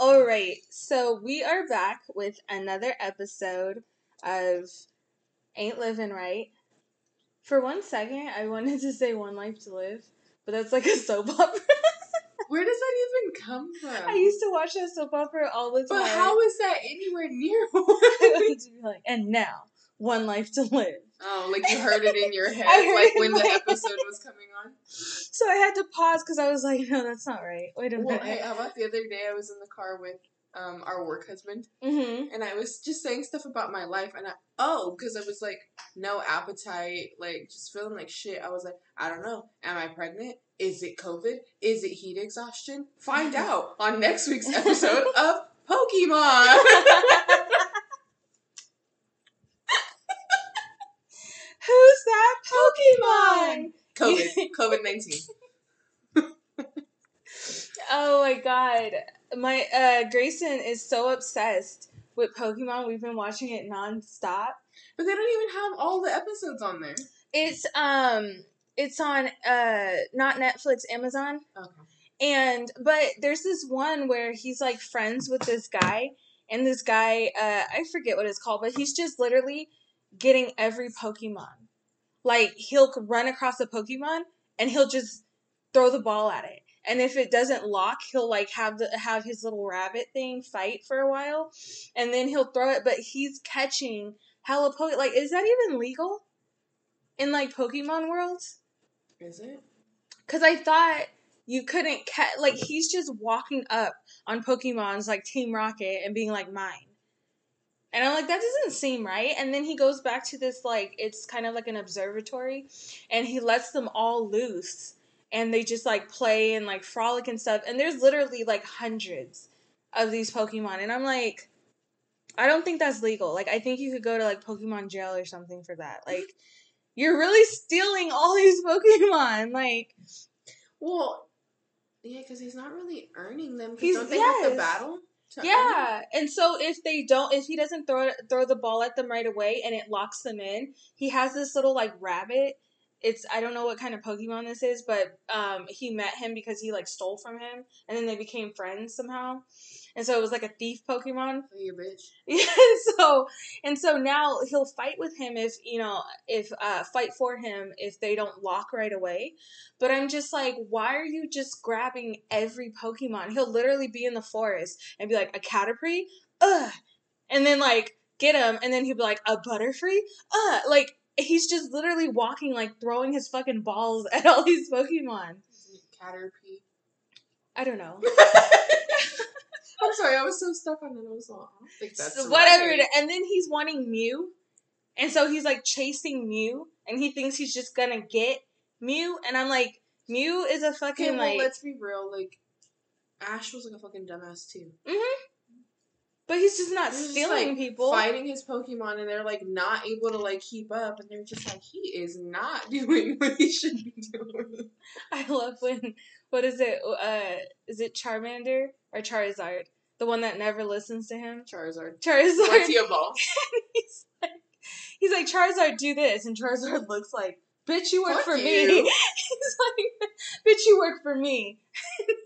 All right, so we are back with another episode of Ain't Living Right. For one second, I wanted to say One Life to Live, but that's like a soap opera. Where does that even come from? I used to watch that soap opera all the time. but how is that anywhere near one? wanted to be like, and now, One Life to Live. Oh, like you heard it in your head, like when the episode was coming on. So I had to pause because I was like, no, that's not right. Wait a Well, minute. hey, how about the other day I was in the car with um our work husband, mm-hmm. and I was just saying stuff about my life, and I oh, because I was like no appetite, like just feeling like shit. I was like, I don't know, am I pregnant? Is it COVID? Is it heat exhaustion? Find out on next week's episode of Pokemon. Who's that Pokemon? COVID, COVID nineteen. Oh my god. My uh Grayson is so obsessed with Pokemon. We've been watching it nonstop. But they don't even have all the episodes on there. It's um it's on uh not Netflix, Amazon. Okay. And but there's this one where he's like friends with this guy and this guy uh I forget what it's called, but he's just literally getting every Pokemon. Like he'll run across a Pokemon and he'll just throw the ball at it. And if it doesn't lock, he'll like have the have his little rabbit thing fight for a while, and then he'll throw it. But he's catching hella po. Like, is that even legal in like Pokemon worlds? Is it? Because I thought you couldn't catch. Like, he's just walking up on Pokemon's like Team Rocket and being like mine. And I'm like, that doesn't seem right. And then he goes back to this, like, it's kind of like an observatory, and he lets them all loose. And they just, like, play and, like, frolic and stuff. And there's literally, like, hundreds of these Pokemon. And I'm like, I don't think that's legal. Like, I think you could go to, like, Pokemon jail or something for that. Like, you're really stealing all these Pokemon. Like, Well, yeah, because he's not really earning them. He's- don't they have to battle? Yeah, and so if they don't, if he doesn't throw throw the ball at them right away and it locks them in, he has this little like rabbit. It's I don't know what kind of Pokemon this is, but um, he met him because he like stole from him, and then they became friends somehow. And so it was like a thief Pokemon. them? You bitch. Yeah, so and so now he'll fight with him if you know if uh fight for him if they don't lock right away. But I'm just like, why are you just grabbing every Pokemon? He'll literally be in the forest and be like a Caterpie, ugh, and then like get him, and then he'll be like a Butterfree, uh, like he's just literally walking like throwing his fucking balls at all these Pokemon. Caterpie. I don't know. I'm sorry, I was so stuck on it. I was like, I don't think that's So whatever right. And then he's wanting Mew. And so he's like chasing Mew and he thinks he's just gonna get Mew. And I'm like, Mew is a Okay, fucking well, like let's be real. Like, Ash was like a fucking dumbass too. but he's just not He was just, stealing like, people. fighting his Pokemon, and they're like not able to like keep up, and they're just like, he is not doing what he should be doing. I love when what is it? Uh is it Charmander or Charizard? The one that never listens to him? Charizard. Charizard Once he evolves, he's like he's like, Charizard do this and Charizard looks like Bitch, you work Fuck for you. me. He's like, bitch, you work for me.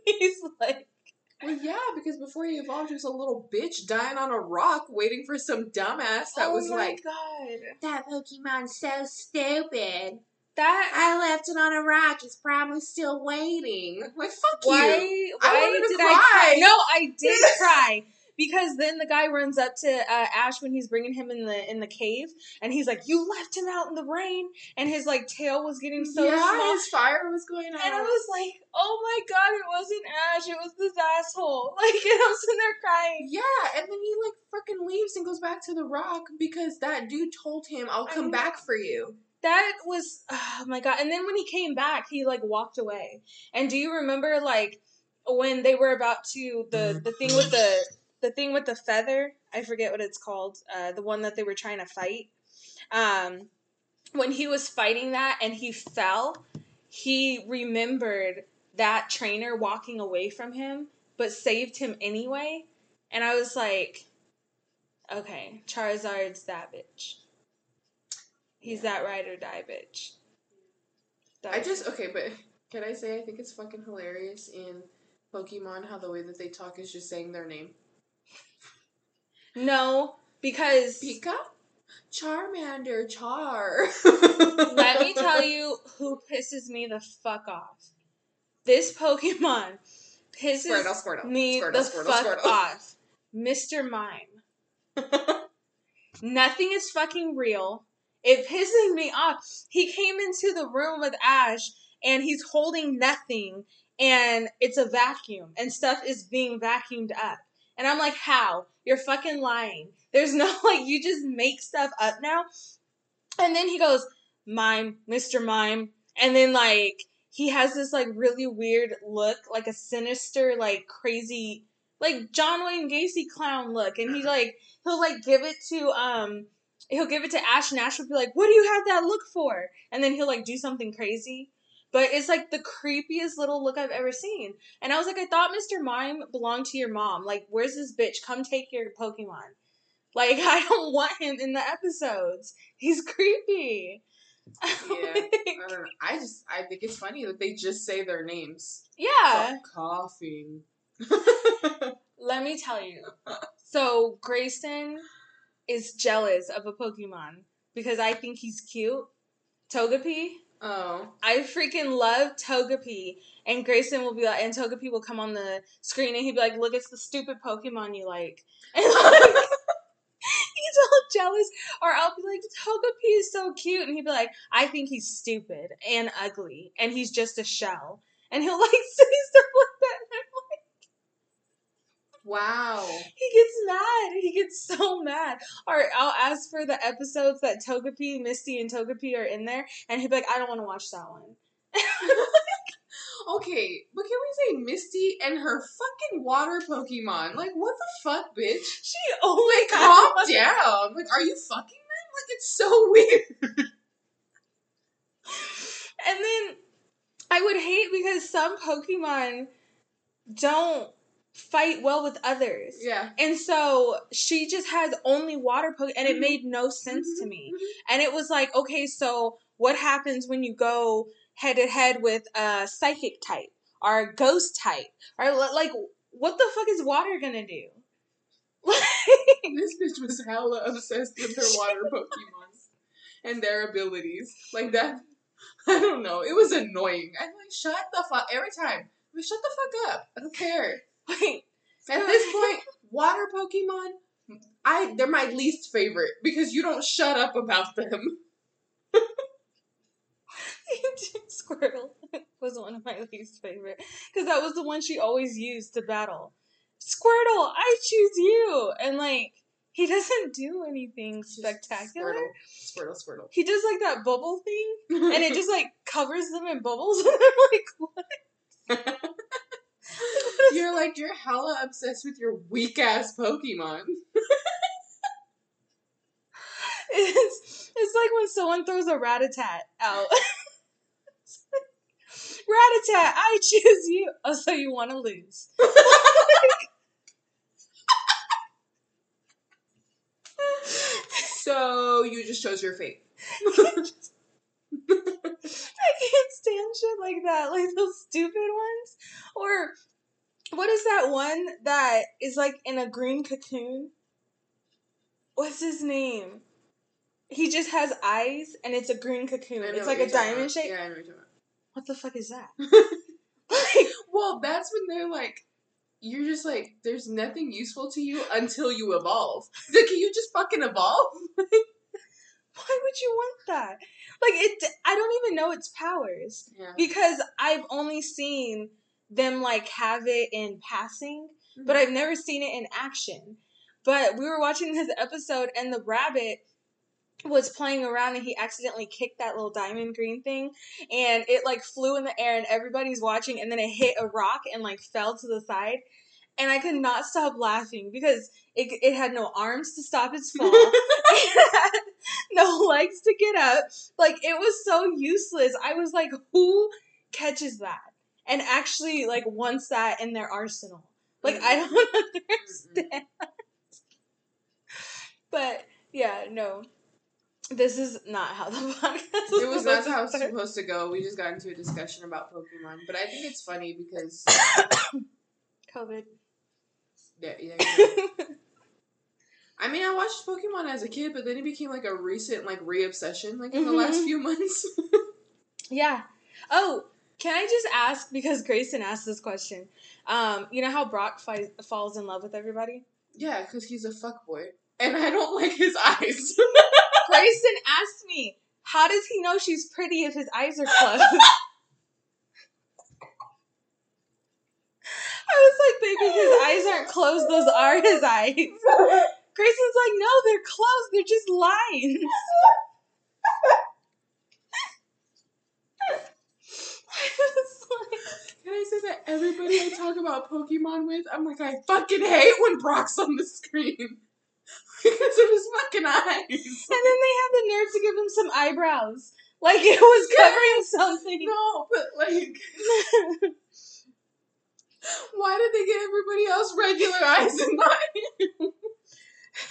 he's like, well, yeah, because before he evolved, he was a little bitch dying on a rock, waiting for some dumbass that oh was my like, God. "That Pokemon's so stupid. That I left it on a rock. It's probably still waiting." Like, fuck why you. why I did I cry? cry. No, I did cry because then the guy runs up to uh, Ash when he's bringing him in the in the cave, and he's like, "You left him out in the rain," and his like tail was getting so yeah, small. his fire was going out. And I was like, "Oh my god, it wasn't Ash, it was this asshole!" Like, and I'm sitting there crying. Yeah, and then he like freaking leaves and goes back to the rock because that dude told him, "I'll come back for you." That was, oh my god! And then when he came back, he like walked away. And do you remember like when they were about to the the thing with the the thing with the feather? I forget what it's called. Uh, the one that they were trying to fight. Um, when he was fighting that and he fell, he remembered that trainer walking away from him, but saved him anyway. And I was like, okay, Charizard's that bitch. He's that ride or die bitch. I just okay, but can I say I think it's fucking hilarious in Pokemon, how the way that they talk is just saying their name? No, because Pika? Charmander, Char. let me tell you who pisses me the fuck off. This Pokemon pisses Squirtle, Squirtle. me Squirtle, the Squirtle, fuck Squirtle. off. Mr. Mime. Nothing is fucking real. It pissing me off. He came into the room with Ash and he's holding nothing and it's a vacuum and stuff is being vacuumed up. And I'm like, how? You're fucking lying. There's no like you just make stuff up now. And then he goes, Mime, Mr. Mime. And then like he has this like really weird look, like a sinister, like crazy like John Wayne Gacy clown look. And he like he'll like give it to um he'll give it to Ash and Ash will be like, What do you have that look for? And then he'll like do something crazy. But it's like the creepiest little look I've ever seen. And I was like, I thought Mr. Mime belonged to your mom. Like, where's this bitch? Come take your Pokemon. Like, I don't want him in the episodes. He's creepy. Yeah. I don't know. I just I think it's funny that they just say their names. yeah. Stop coughing. Let me tell you. So Grayson is jealous of a Pokemon because I think he's cute. Togepi. oh. I freaking love Togepi. And Grayson will be like, and Togepi will come on the screen and he'd be like, look, it's the stupid Pokemon you like. And like, he's all jealous. Or I'll be like, Togepi is so cute. And he'd be like, I think he's stupid and ugly. And he's just a shell. And he'll like say stuff like that. And I'm like, Wow. he gets mad. He gets so mad. Or I'll ask for the episodes that Togepi, Misty, and Togepi are in there, and he'd be like, I don't want to watch that one. Okay, but can we say Misty and her fucking water Pokemon? Like, what the fuck, bitch? She oh always Like, calm down. Like, are you fucking them? Like, it's so weird. And then I would hate because some Pokemon don't fight well with others. Yeah. And so she just has only water Pokemon, and it mm-hmm. made no sense to me. Mm-hmm. Mm-hmm. And it was like, okay, so what happens when you go head to head with a psychic type or a ghost type? Or like, what the fuck is water gonna do? This bitch was hella obsessed with her water Pokemon and their abilities. Like that. I don't know. It was annoying. I'm like, shut the fuck. Every time. Like, shut the fuck up. I don't care. Wait, At this point, water Pokemon, I they're my least favorite because you don't shut up about them. Squirtle was one of my least favorite because that was the one she always used to battle. Squirtle, I choose you, and like he doesn't do anything spectacular. Squirtle, Squirtle, Squirtle. He does like that bubble thing, and it just like covers them in bubbles, and I'm like, what? You're like you're hella obsessed with your weak ass Pokemon. It's it's like when someone throws a Rattata out. Rattata, I choose you. Oh, so you want to lose? So you just chose your fate. I can't stand shit like that, like those stupid ones. Or what is that one that is like in a green cocoon? What's his name? He just has eyes and it's a green cocoon. It's like a diamond shape. Yeah, I know what you're What the fuck is that? like, Well, that's when they're like, you're just like, there's nothing useful to you until you evolve. Like, can you just fucking evolve? why would you want that? Like it I don't even know its powers Yeah. because I've only seen them like have it in passing, but mm-hmm. I've never seen it in action. But we were watching this episode and the rabbit was playing around and he accidentally kicked that little diamond green thing and it like flew in the air and everybody's watching and then it hit a rock and like fell to the side and I could not stop laughing because it, it had no arms to stop its fall. it had no legs to get up. Like it was so useless. I was like, who catches that? And actually like wants that in their arsenal. Like I don't understand. But yeah, no. This is not how the podcast It was not supposed to how it's supposed to go. We just got into a discussion about Pokemon. But I think it's funny because COVID. Yeah, yeah. yeah. I mean, I watched Pokemon as a kid, but then it became like a recent like re-obsession, like in the last Mhm. few months. yeah. Oh, can I just ask because Grayson asked this question? Um, you know how Brock fi- falls in love with everybody? yeah, because he's a fuckboy, and I don't like his eyes. Grayson asked me, how does he know she's pretty if his eyes are closed? I was like, baby, his eyes aren't closed. Those are his eyes. Grayson's like, no, they're closed. They're just lines. I was like, Can I say that everybody I talk about Pokemon with, I'm like, I fucking hate when Brock's on the screen because of his fucking eyes. and then they have the nerve to give him some eyebrows. Like it was covering something. No, but like, why did they get everybody else regular eyes and not?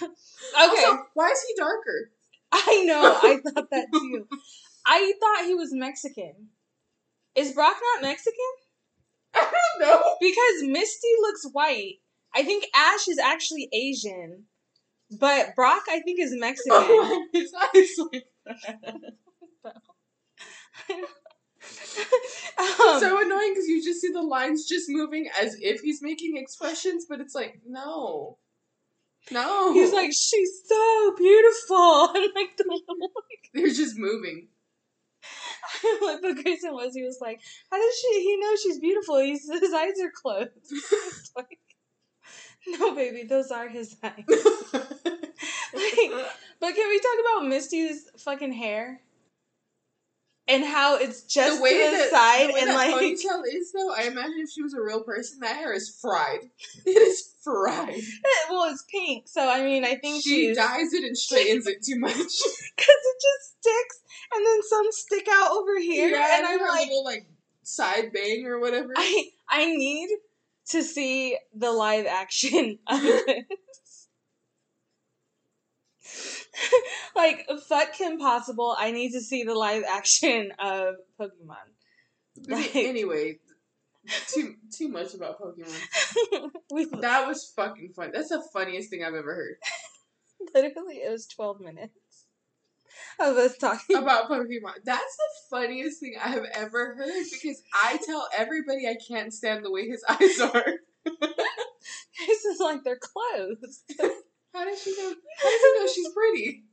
Okay. Also, why is he darker? I know. I thought that too. I thought he was Mexican. Is Brock not Mexican? I don't know. Because Misty looks white. I think Ash is actually Asian. But Brock, I think, is Mexican. Oh, his eyes like um, so annoying because you just see the lines just moving as if he's making expressions, but it's like no, no. he's like, she's so beautiful. And like the little they're just moving. like the Grayson was, he was like, how does she? He knows she's beautiful. He's, his eyes are closed. Like, no, baby, those are his eyes. But can we talk about Misty's fucking hair? And how it's just the way to the that, side the way and that like ponytail is though, I imagine if she was a real person, that hair is fried. It is fried. Eh, well it's pink, so I mean I think She she's dyes it and straightens it too much. because it just sticks and then some stick out over here yeah, and I'm her like little like side bang or whatever. I I need to see the live action of this. like fuck Kim Possible, I need to see the live action of Pokemon. Like- anyway, too too much about Pokemon. That was fucking fun. That's the funniest thing I've ever heard literally it was twelve minutes of us talking. about Pokemon. That's the funniest thing I have ever heard because I tell everybody I can't stand the way his eyes are. This is like they're closed. How does she know? How does he know she's pretty?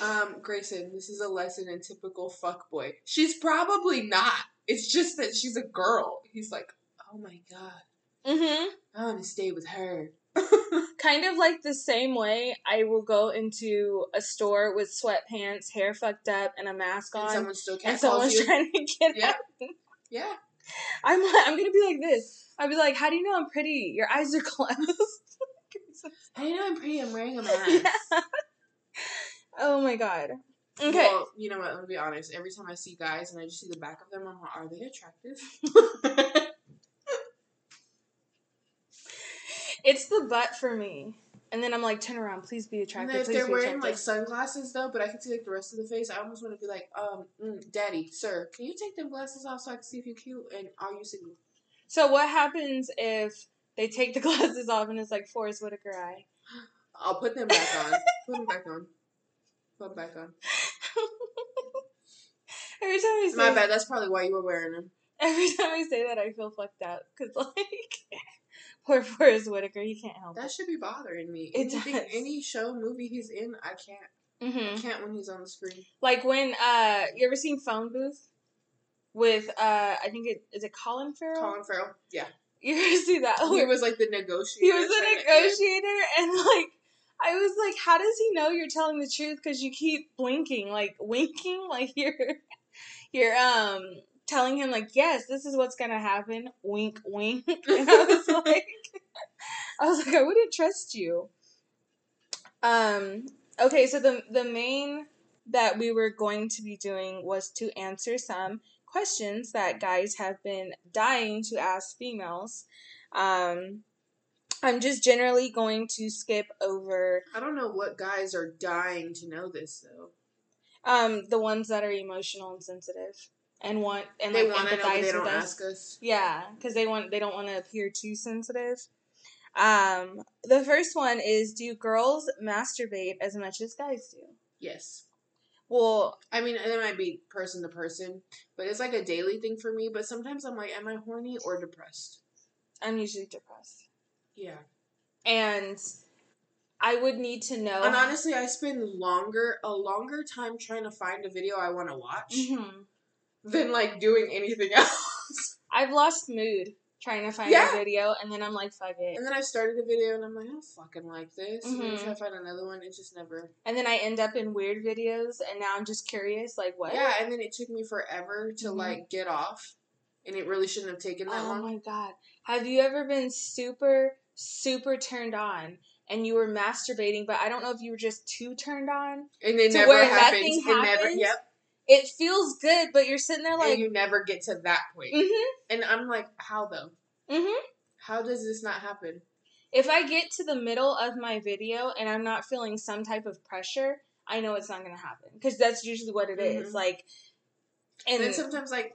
Um, Grayson, this is a lesson in typical fuckboy. She's probably not. It's just that she's a girl. He's like, oh my god, mm-hmm. I want to stay with her. Kind of like the same way I will go into a store with sweatpants, hair fucked up, and a mask on. and on, someone still and someone's you. trying to get Yeah. Yeah. I'm I'm gonna be like this. I'll be like, how do you know I'm pretty? Your eyes are closed. how do you know I'm pretty. I'm wearing a mask. Yeah. Oh my god. Okay. Well, you know what? Let me be honest. Every time I see guys and I just see the back of them, I'm like, are they attractive? It's the butt for me. And then I'm like, turn around, please be and attractive. then if they're wearing attractive. like sunglasses though, but I can see like the rest of the face, I almost want to be like, um, mm, daddy, sir, can you take them glasses off so I can see if you're cute? And are you single? So what happens if they take the glasses off and it's like Forest Whitaker eye? I'll put them back on. put them back on. Put them back on. every time I say My bad. That's probably why you were wearing them. every time I say that, I feel fucked up because like poor Forest Whitaker, he can't help That it. should be bothering me. It Anything, does. any show, movie he's in, I can't. hmm I can't when he's on the screen. Like when uh, you ever seen Phone Booth with uh, I think it is it Colin Farrell. Colin Farrell. Yeah. You ever see that? He was like the negotiator. he was to- negotiator and like i was like how does he know you're telling the truth because you keep blinking like winking like you're you're um telling him like yes this is what's gonna happen wink wink and i was like i was like i wouldn't trust you um okay so the the main that we were going to be doing was to answer some questions that guys have been dying to ask females um I'm just generally going to skip over I don't know what guys are dying to know this though. um, the ones that are emotional and sensitive. And want and they like want to know, empathize they don't with us. ask us. Yeah, because they want they don't want to appear too sensitive. Um, the first one is: Do girls masturbate as much as guys do? Yes. Well, I mean, it might be person to person, but it's like a daily thing for me. But sometimes I'm like, am I horny or depressed? I'm usually depressed, Yeah. and I would need to know. And honestly, I spend longer a longer time trying to find a video I want to watch Mhm. Than like doing anything else. I've lost mood trying to find Yeah. a video, and then I'm like, fuck it. And then I started a video and I'm like, I don't fucking like this. And then I try to find another one. It just never. And then I end up in weird videos, and now I'm just curious, like, what? Yeah, and then it took me forever to Mhm. like get off, and it really shouldn't have taken that Oh long. Oh my god. Have you ever been super, super turned on and you were masturbating, but I don't know if you were just too turned on? And it To never happens. It never. Yep. It feels good, but you're sitting there and like, you never get to that point. mm And I'm like, how though? hmm, mm hmm. How does this not happen? If I get to the middle of my video and I'm not feeling some type of pressure, I know it's not going to happen. Because that's usually what it is. Mhm. Like, And and, then sometimes like,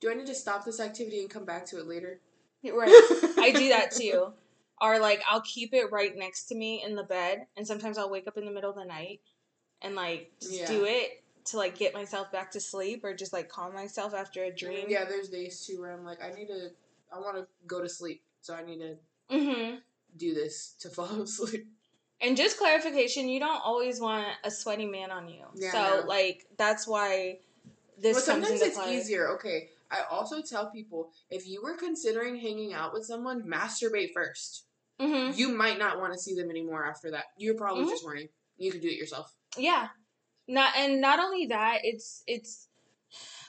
do I need to stop this activity and come back to it later? right. I do that too. Or like I'll keep it right next to me in the bed, and sometimes I'll wake up in the middle of the night and like just Yeah. do it to like get myself back to sleep or just like calm myself after a dream. yeah, there's days too where I'm like, I need to, I want to go to sleep, so I need to hmm do this to fall asleep. And just clarification, you don't always want a sweaty man on you. Yeah, so like that's why this but sometimes it's play. easier. Okay, I also tell people if you were considering hanging out with someone, masturbate first. hmm You might not want to see them anymore after that. You're probably Mhm. just horny. You could do it yourself. Yeah. Not and not only that, it's it's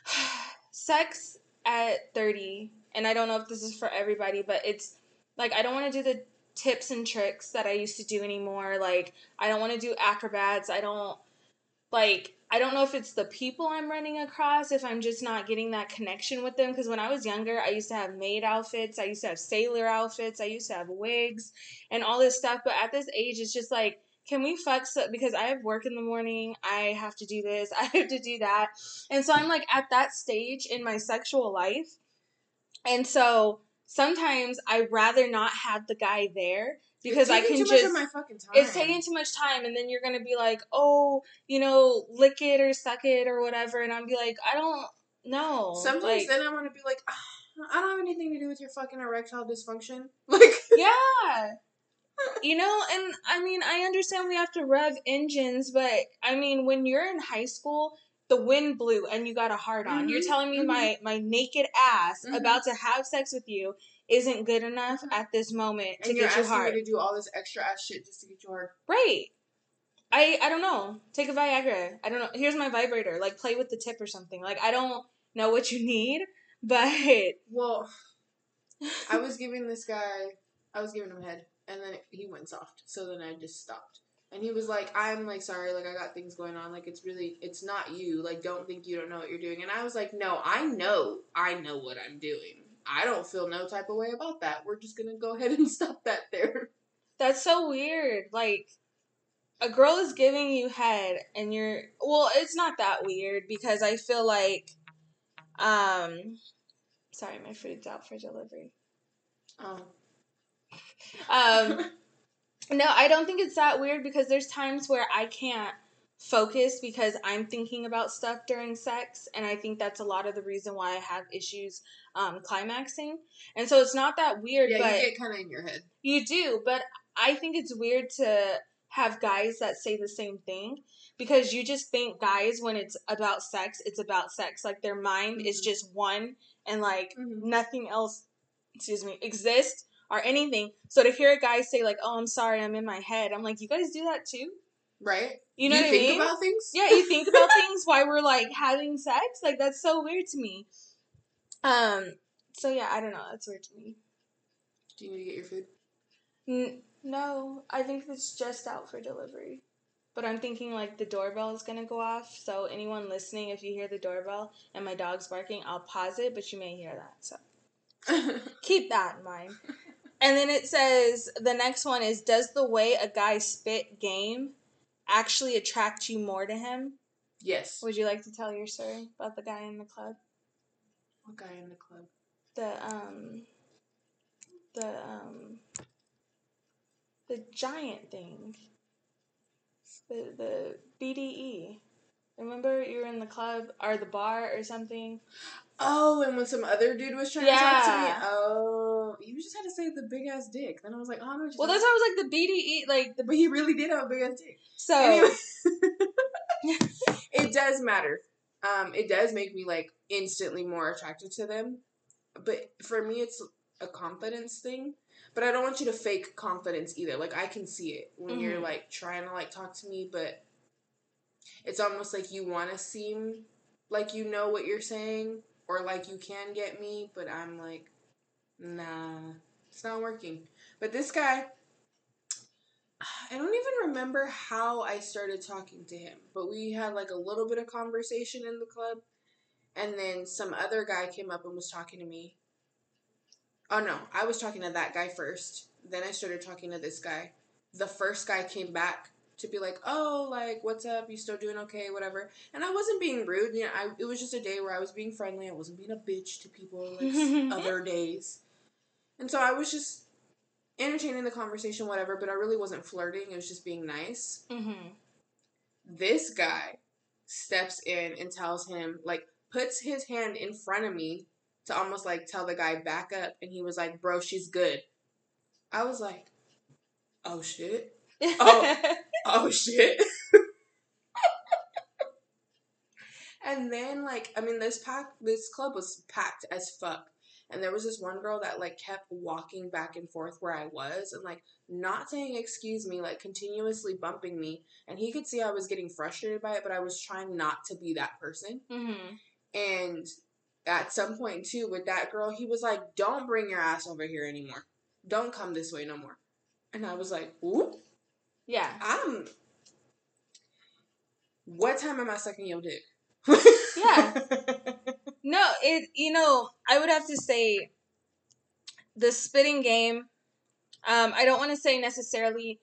sex at 30 and I don't know if this is for everybody, but it's like I don't want to do the tips and tricks that I used to do anymore. Like I don't want to do acrobats. I don't like I don't know if it's the people I'm running across if I'm just not getting that connection with them because when I was younger, I used to have maid outfits, I used to have sailor outfits, I used to have wigs and all this stuff, but at this age it's just like can we fuck so because I have work in the morning, I have to do this, I have to do that. And so I'm like at that stage in my sexual life. And so sometimes I'd rather not have the guy there because It's I taking can too much just of my fucking time. it's taking too much time and then you're gonna be like, Oh, you know, lick it or suck it or whatever and I'll be like, I don't know. Sometimes like, then I want to be like, "Ah, I don't have anything to do with your fucking erectile dysfunction. Like, Yeah. You know, and I mean, I understand we have to rev engines, but I mean, when you're in high school, the wind blew and you got a hard on. You're Mhm, telling me mhm. my my naked ass Mhm. about to have sex with you isn't good enough Mhm. at this moment to and you're get you hard. to do all this extra ass shit just to get you hard. Right. I I don't know. Take a Viagra. I don't know. Here's my vibrator. Like play with the tip or something. Like I don't know what you need, but Well, I was giving this guy, I was giving him a head, and then he went soft. So then I just stopped. And he was like, I'm like, sorry, like, I got things going on. Like, it's really, it's not you. Like, don't think you don't know what you're doing. And I was like, no, I know, I know what I'm doing. I don't feel no type of way about that. We're just gonna go ahead and stop that there. That's so weird. Like a girl is giving you head and you're well, it's not that weird because I feel like um sorry, my food's out for delivery. Oh. Um no, I don't think it's that weird because there's times where I can't focus because I'm thinking about stuff during sex and I think that's a lot of the reason why I have issues um climaxing. And so it's not that weird, yeah, but you get kind of in your head. you do, but I think it's weird to have guys that say the same thing because you just think guys when it's about sex, it's about sex. Like their mind is Mhm. just one and like Mhm. nothing else, excuse me, exists or anything. So to hear a guy say like, "Oh, I'm sorry, I'm in my head," I'm like, "You guys do that too?" Right? You know what think I mean? about things? yeah, you think about things while we're like having sex. Like that's so weird to me. Um. So yeah, I don't know. That's weird to me. Do you need to get your food? N- no, I think it's just out for delivery. But I'm thinking like the doorbell is gonna go off. So anyone listening, if you hear the doorbell and my dog's barking, I'll pause it, but you may hear that. So keep that in mind. And then it says the next one is Does the way a guy spit game actually attract you more to him? yes. Would you like to tell your story about the guy in the club? What guy in the club? The um the um the giant thing. The the BDE. Remember you were in the club or the bar or something? Oh, and when some other dude was trying to talk to me, oh, you just had to say the big ass dick. Then I was like, oh, I know Well, that's why I was like the BDE, like the But he really did have a big ass dick. so. Anyway, it does matter. Um, it does make me like instantly more attracted to them. But for me, it's a confidence thing. But I don't want you to fake confidence either. Like I can see it when you're Mhm. like trying to like talk to me, but it's almost like you want to seem like you know what you're saying or like you can get me, but I'm like, nah, it's not working. But this guy, I don't even remember how I started talking to him, but we had like a little bit of conversation in the club, and then some other guy came up and was talking to me. Oh no, I was talking to that guy first. Then I started talking to this guy. The first guy came back to be like, "Oh, like what's up? You still doing okay? Whatever." And I wasn't being rude. You know, I, it was just a day where I was being friendly. I wasn't being a bitch to people like other days. And so I was just entertaining the conversation, whatever. But I really wasn't flirting. It was just being nice. hmm This guy steps in and tells him, like, puts his hand in front of me to almost like tell the guy back up. And he was like, "Bro, she's good." I was like, "Oh shit." Oh. oh shit. and then like I mean this pack this club was packed as fuck. And there was this one girl that like kept walking back and forth where I was and like not saying excuse me, like continuously bumping me. And he could see I was getting frustrated by it, but I was trying not to be that person. hmm And at some point too, with that girl, he was like, Don't bring your ass over here anymore. Don't come this way no more. And I was like, Ooh. Yeah. I'm. What time am I sucking your dick? Yeah. No, it you know, I would have to say the spitting game um I don't want to say necessarily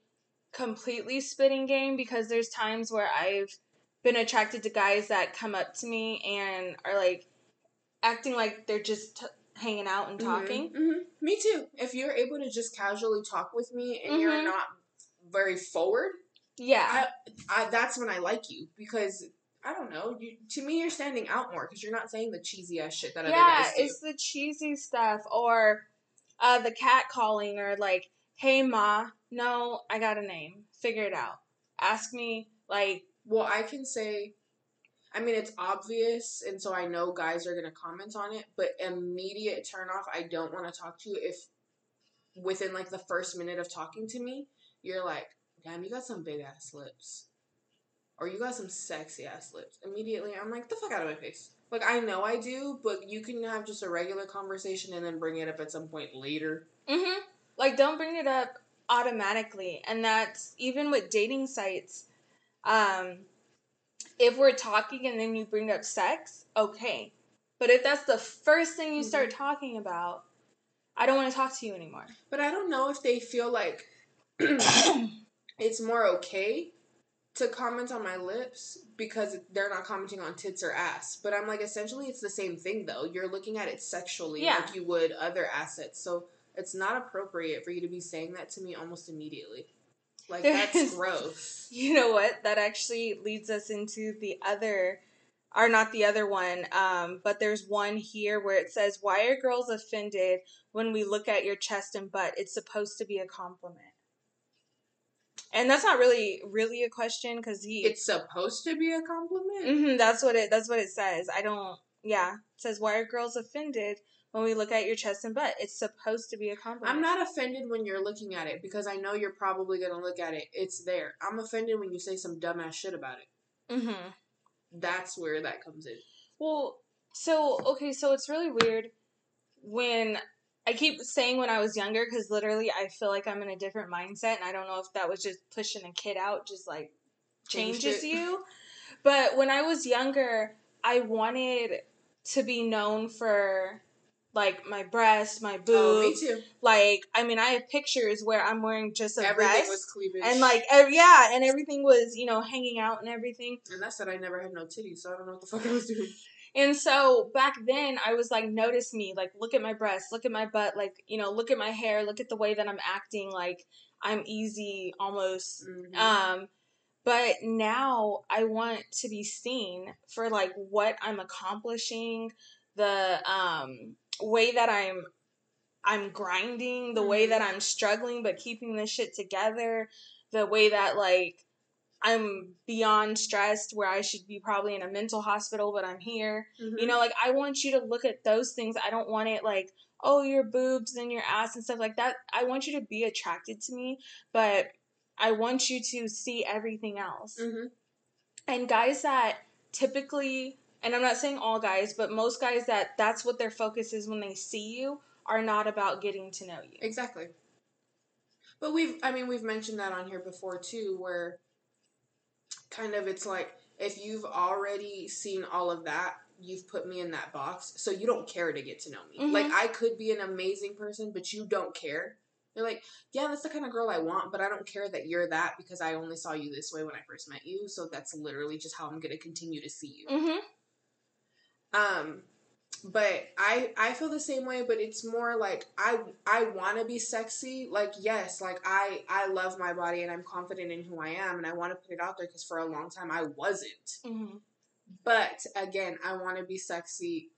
completely spitting game because there's times where I've been attracted to guys that come up to me and are like acting like they're just t- hanging out and talking. hmm Me too. If you're able to just casually talk with me and you're Mhm. not very forward, Yeah. I, that's when I like you because I don't know. You to me, you're standing out more because you're not saying the cheesy ass shit that other guys do. Yeah, it's the cheesy stuff or uh the cat calling or like, "Hey ma, no, I got a name. Figure it out. Ask me like Well, I can say, I mean, it's obvious, and so I know guys are gonna comment on it. But immediate turn off. I don't want to talk to you if within like the first minute of talking to me, you're like, "Damn, you got some big ass lips," or "You got some sexy ass lips." Immediately, I'm like, "The fuck out of my face." Like I know I do, but you can have just a regular conversation and then bring it up at some point later. Mm-hmm. Like, don't bring it up automatically. And that's even with dating sites. Um, if we're talking and then you bring up sex, okay. But if that's the first thing you start talking about, I don't want to talk to you anymore. But I don't know if they feel like it's more okay to comment on my lips because they're not commenting on tits or ass. But I'm like, essentially, it's the same thing though. You're looking at it sexually Yeah. like you would other assets. So it's not appropriate for you to be saying that to me almost immediately. Like, There's- that's gross. You know what? That actually leads us into the other, are not the other one, um, but there's one here where it says, Why are girls offended when we look at your chest and butt? It's supposed to be a compliment. And that's not really really a question because he It's supposed to be a compliment. hmm that's what it that's what it says. I don't yeah. It says why are girls offended when we look at your chest and butt? It's supposed to be a compliment. I'm not offended when you're looking at it because I know you're probably going to look at it. It's there. I'm offended when you say some dumbass shit about it. Mm-hmm. That's where that comes in. Well, so okay, so it's really weird when I keep saying when I was younger because literally I feel like I'm in a different mindset, and I don't know if that was just pushing a kid out, just like changes you. But when I was younger, I wanted to be known for like my breasts, my boobs. Oh, me too. Like, I mean, I have pictures where I'm wearing just a Everything vest. was cleavage. and like, ev- yeah, and everything was, you know, hanging out and everything. And that said, I never had no titties, so I don't know what the fuck I was doing. And so back then, I was like, notice me, like, look at my breasts, look at my butt, like, you know, look at my hair, look at the way that I'm acting, like, I'm easy almost. Mhm. Um, but now I want to be seen for like what I'm accomplishing, the um way that I'm I'm grinding, the way that I'm struggling but keeping this shit together, the way that like I'm beyond stressed where I should be probably in a mental hospital but I'm here. Mhm. You know, like I want you to look at those things. I don't want it like, oh, your boobs and your ass and stuff like that. I want you to be attracted to me, but I want you to see everything else. Mhm. And guys that typically, and I'm not saying all guys, but most guys that that's what their focus is when they see you are not about getting to know you. Exactly. But we've, I mean, we've mentioned that on here before too, where kind of it's like if you've already seen all of that, you've put me in that box, so you don't care to get to know me. Mhm. Like I could be an amazing person, but you don't care. You're like, yeah, that's the kind of girl I want, but I don't care that you're that because I only saw you this way when I first met you, so that's literally just how I'm gonna continue to see you. Mm-hmm. Um, but I I feel the same way, but it's more like I I want to be sexy. Like yes, like I I love my body and I'm confident in who I am and I want to put it out there because for a long time I wasn't. Mm-hmm. But again, I want to be sexy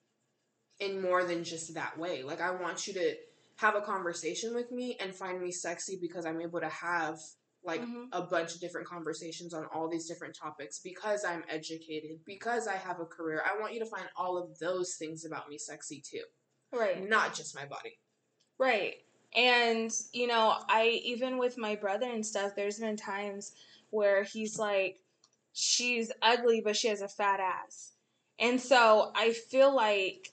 in more than just that way. Like I want you to have a conversation with me and find me sexy because I'm able to have like Mhm. a bunch of different conversations on all these different topics because I'm educated, because I have a career. I want you to find all of those things about me sexy too, Right. not just my body. Right. And, you know, I, even with my brother and stuff, there's been times where he's like, she's ugly, but she has a fat ass. And so I feel like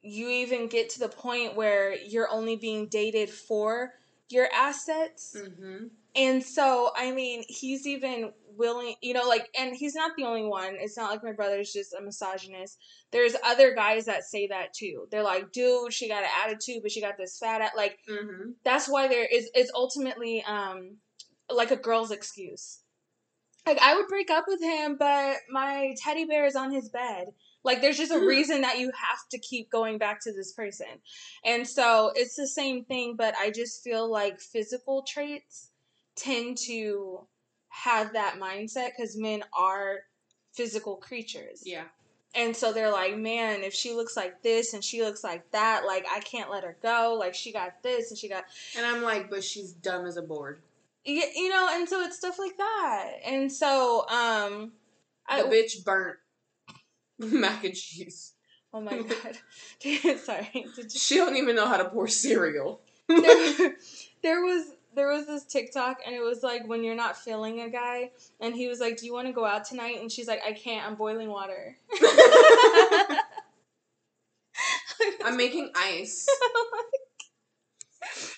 you even get to the point where you're only being dated for your assets. Mm-hmm. And so, I mean, he's even willing, you know, like, and he's not the only one. It's not like my brother's just a misogynist. There's other guys that say that too. They're like, dude, she got an attitude, but she got this fat at like Mm-hmm. that's why there is it's ultimately um like a girl's excuse. Like I would break up with him, but my teddy bear is on his bed. Like there's just a reason that you have to keep going back to this person. And so it's the same thing, but I just feel like physical traits tend to have that mindset cuz men are physical creatures. Yeah. And so they're like, man, if she looks like this and she looks like that, like I can't let her go. Like she got this and she got And I'm like, but she's dumb as a board. you, you know, and so it's stuff like that. And so, um, The I, bitch burnt mac and cheese. oh my god, sorry. Did you, She don't even know how to pour cereal. there, there was there was this TikTok, and it was like when you're not feeling a guy, and he was like, "Do you want to go out tonight?" And she's like, "I can't. I'm boiling water." I'm making ice.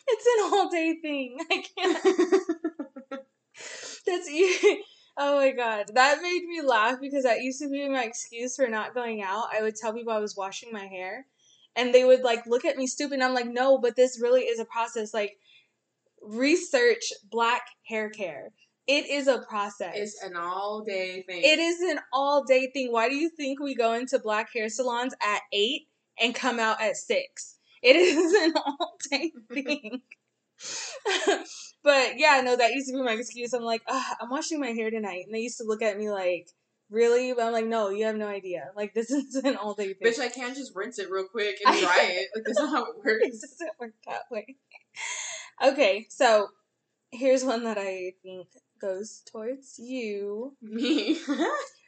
it's an all day thing. I can't. That's you. Oh my god, that made me laugh because that used to be my excuse for not going out. I would tell people I was washing my hair, and they would like look at me stupid. And I'm like, no, but this really is a process. Like, research black hair care. It is a process. It's an all day thing. it is an all day thing. Why do you think we go into black hair salons at eight and come out at six? It is an all day thing. but yeah, no, that used to be my excuse. I'm like, I'm washing my hair tonight, and they used to look at me like, really? But I'm like, no, you have no idea. Like this is an all day thing. Bitch, I can't just rinse it real quick and dry it. Like that's not how it works. it doesn't work that way. Okay, so here's one that I think goes towards you. Me.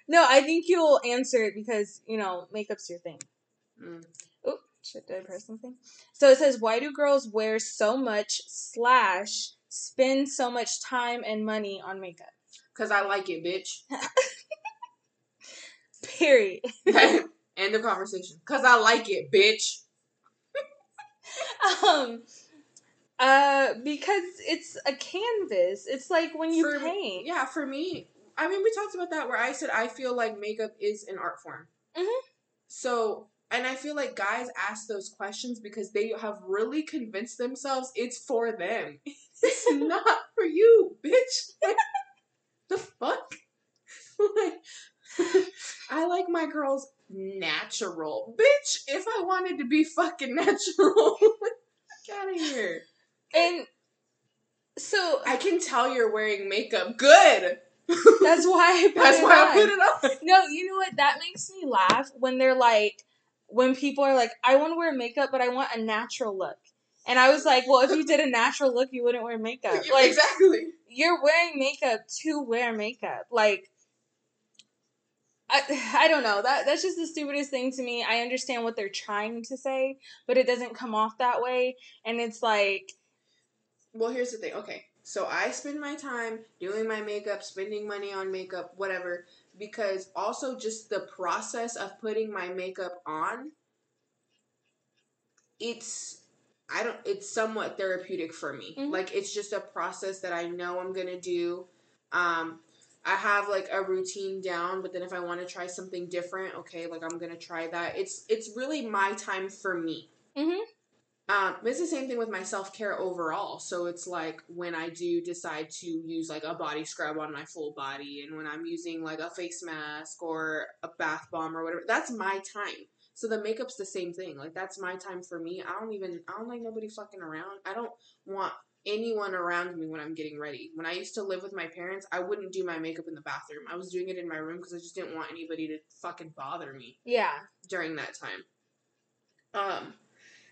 No, I think you'll answer it because you know makeup's your thing. Mm. Oh, shit, did I press something? So it says, why do girls wear so much slash spend so much time and money on makeup? Cause I like it, bitch. Period. End of conversation. Cause I like it, bitch. um, uh, because it's a canvas. It's like when you For- paint. Yeah, for me, I mean, we talked about that where I said I feel like makeup is an art form. Mhm. So, and I feel like guys ask those questions because they have really convinced themselves it's for them. It's not for you, bitch. Like, the fuck? Like, I like my girls natural. Bitch, if I wanted to be fucking natural, get out of here. And so I can tell you're wearing makeup. Good. that's why I put That's it why on. I put it on. No, you know what? That makes me laugh when they're like, when people are like, I want to wear makeup, but I want a natural look. And I was like, well, if you did a natural look, you wouldn't wear makeup. Like, exactly. you're wearing makeup to wear makeup. Like, I, I don't know. That that's just the stupidest thing to me. I understand what they're trying to say, but it doesn't come off that way. And it's like, Well, here's the thing. Okay, so I spend my time doing my makeup, spending money on makeup, whatever, because also just the process of putting my makeup on, it's I don't it's somewhat therapeutic for me. Mhm. Like it's just a process that I know I'm gonna do. Um, I have like a routine down, but then if I want to try something different, okay, like I'm gonna try that. It's it's really my time for me. Mhm. Um, it's the same thing with my self care overall. So it's like when I do decide to use like a body scrub on my full body, and when I'm using like a face mask or a bath bomb or whatever, that's my time. So the makeup's the same thing. Like that's my time for me. I don't even I don't like nobody fucking around. I don't want anyone around me when I'm getting ready. When I used to live with my parents, I wouldn't do my makeup in the bathroom. I was doing it in my room because I just didn't want anybody to fucking bother me yeah. during that time. Um,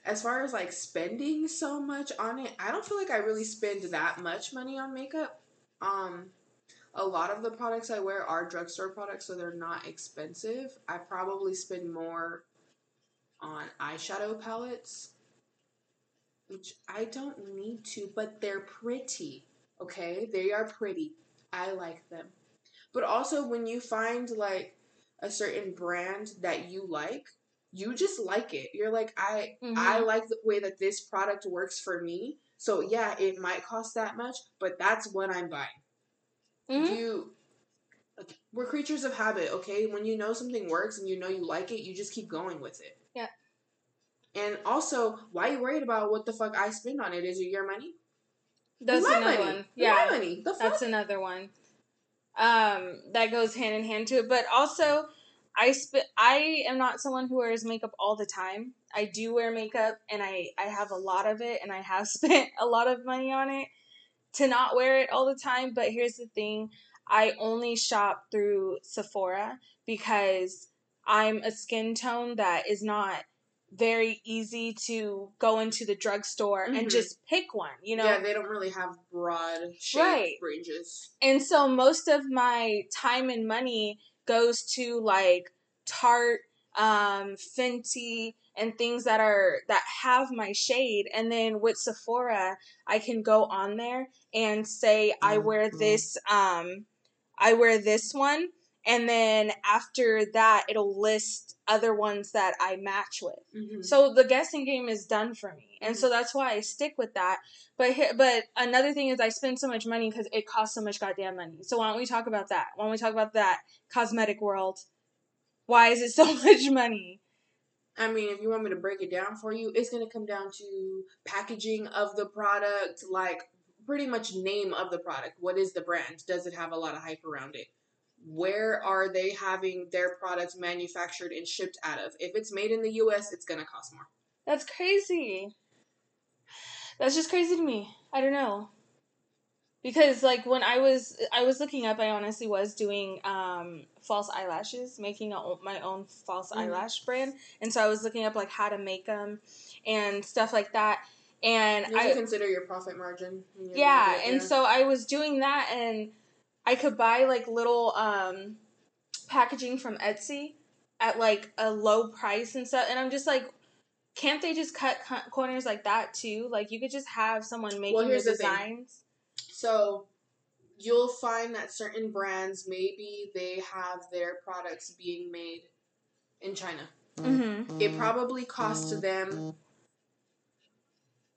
as far as like spending so much on it, I don't feel like I really spend that much money on makeup. Um, a lot of the products I wear are drugstore products, so they're not expensive. I probably spend more on eyeshadow palettes, which I don't need to, but they're pretty. Okay, they are pretty. I like them. But also, when you find like a certain brand that you like, you just like it. You're like, I Mhm. I like the way that this product works for me. So yeah, it might cost that much, but that's what I'm buying. Mhm. You we're creatures of habit, okay? When you know something works and you know you like it, you just keep going with it. Yeah. And also, why are you worried about what the fuck I spend on it? Is it your money? That's my another money. one. Yeah. my money. The fuck? That's another one. Um, that goes hand in hand to it. But also, I sp- I am not someone who wears makeup all the time. I do wear makeup, and I I have a lot of it, and I have spent a lot of money on it to not wear it all the time. But here's the thing: I only shop through Sephora because I'm a skin tone that is not very easy to go into the drugstore and Mhm. just pick one. You know, yeah, they don't really have broad shade Right. ranges. and so most of my time and money goes to like Tarte, um, Fenty, and things that are that have my shade. And then with Sephora, I can go on there and say I wear this um I wear this one and then after that it'll list other ones that I match with. Mm-hmm. So the guessing game is done for me, and so that's why I stick with that. But but another thing is I spend so much money because it costs so much goddamn money. So why don't we talk about that? Why don't we talk about that cosmetic world? Why is it so much money? I mean, if you want me to break it down for you, it's going to come down to packaging of the product, like pretty much name of the product. What is the brand? Does it have a lot of hype around it? Where are they having their products manufactured and shipped out of? If it's made in the US, it's going to cost more. That's crazy. That's just crazy to me. I don't know. Because like when I was I was looking up, I honestly was doing um, false eyelashes, making a, my own false Mhm. eyelash brand, and so I was looking up like how to make them and stuff like that. And You I consider your profit margin. yeah, gonna do it, and so I was doing that, and I could buy like little um, packaging from Etsy at like a low price and stuff, and I'm just like. Can't they just cut co- corners like that too? Like you could just have someone making the here's the designs. So you'll find that certain brands maybe they have their products being made in China. Mm-hmm. It probably costs them.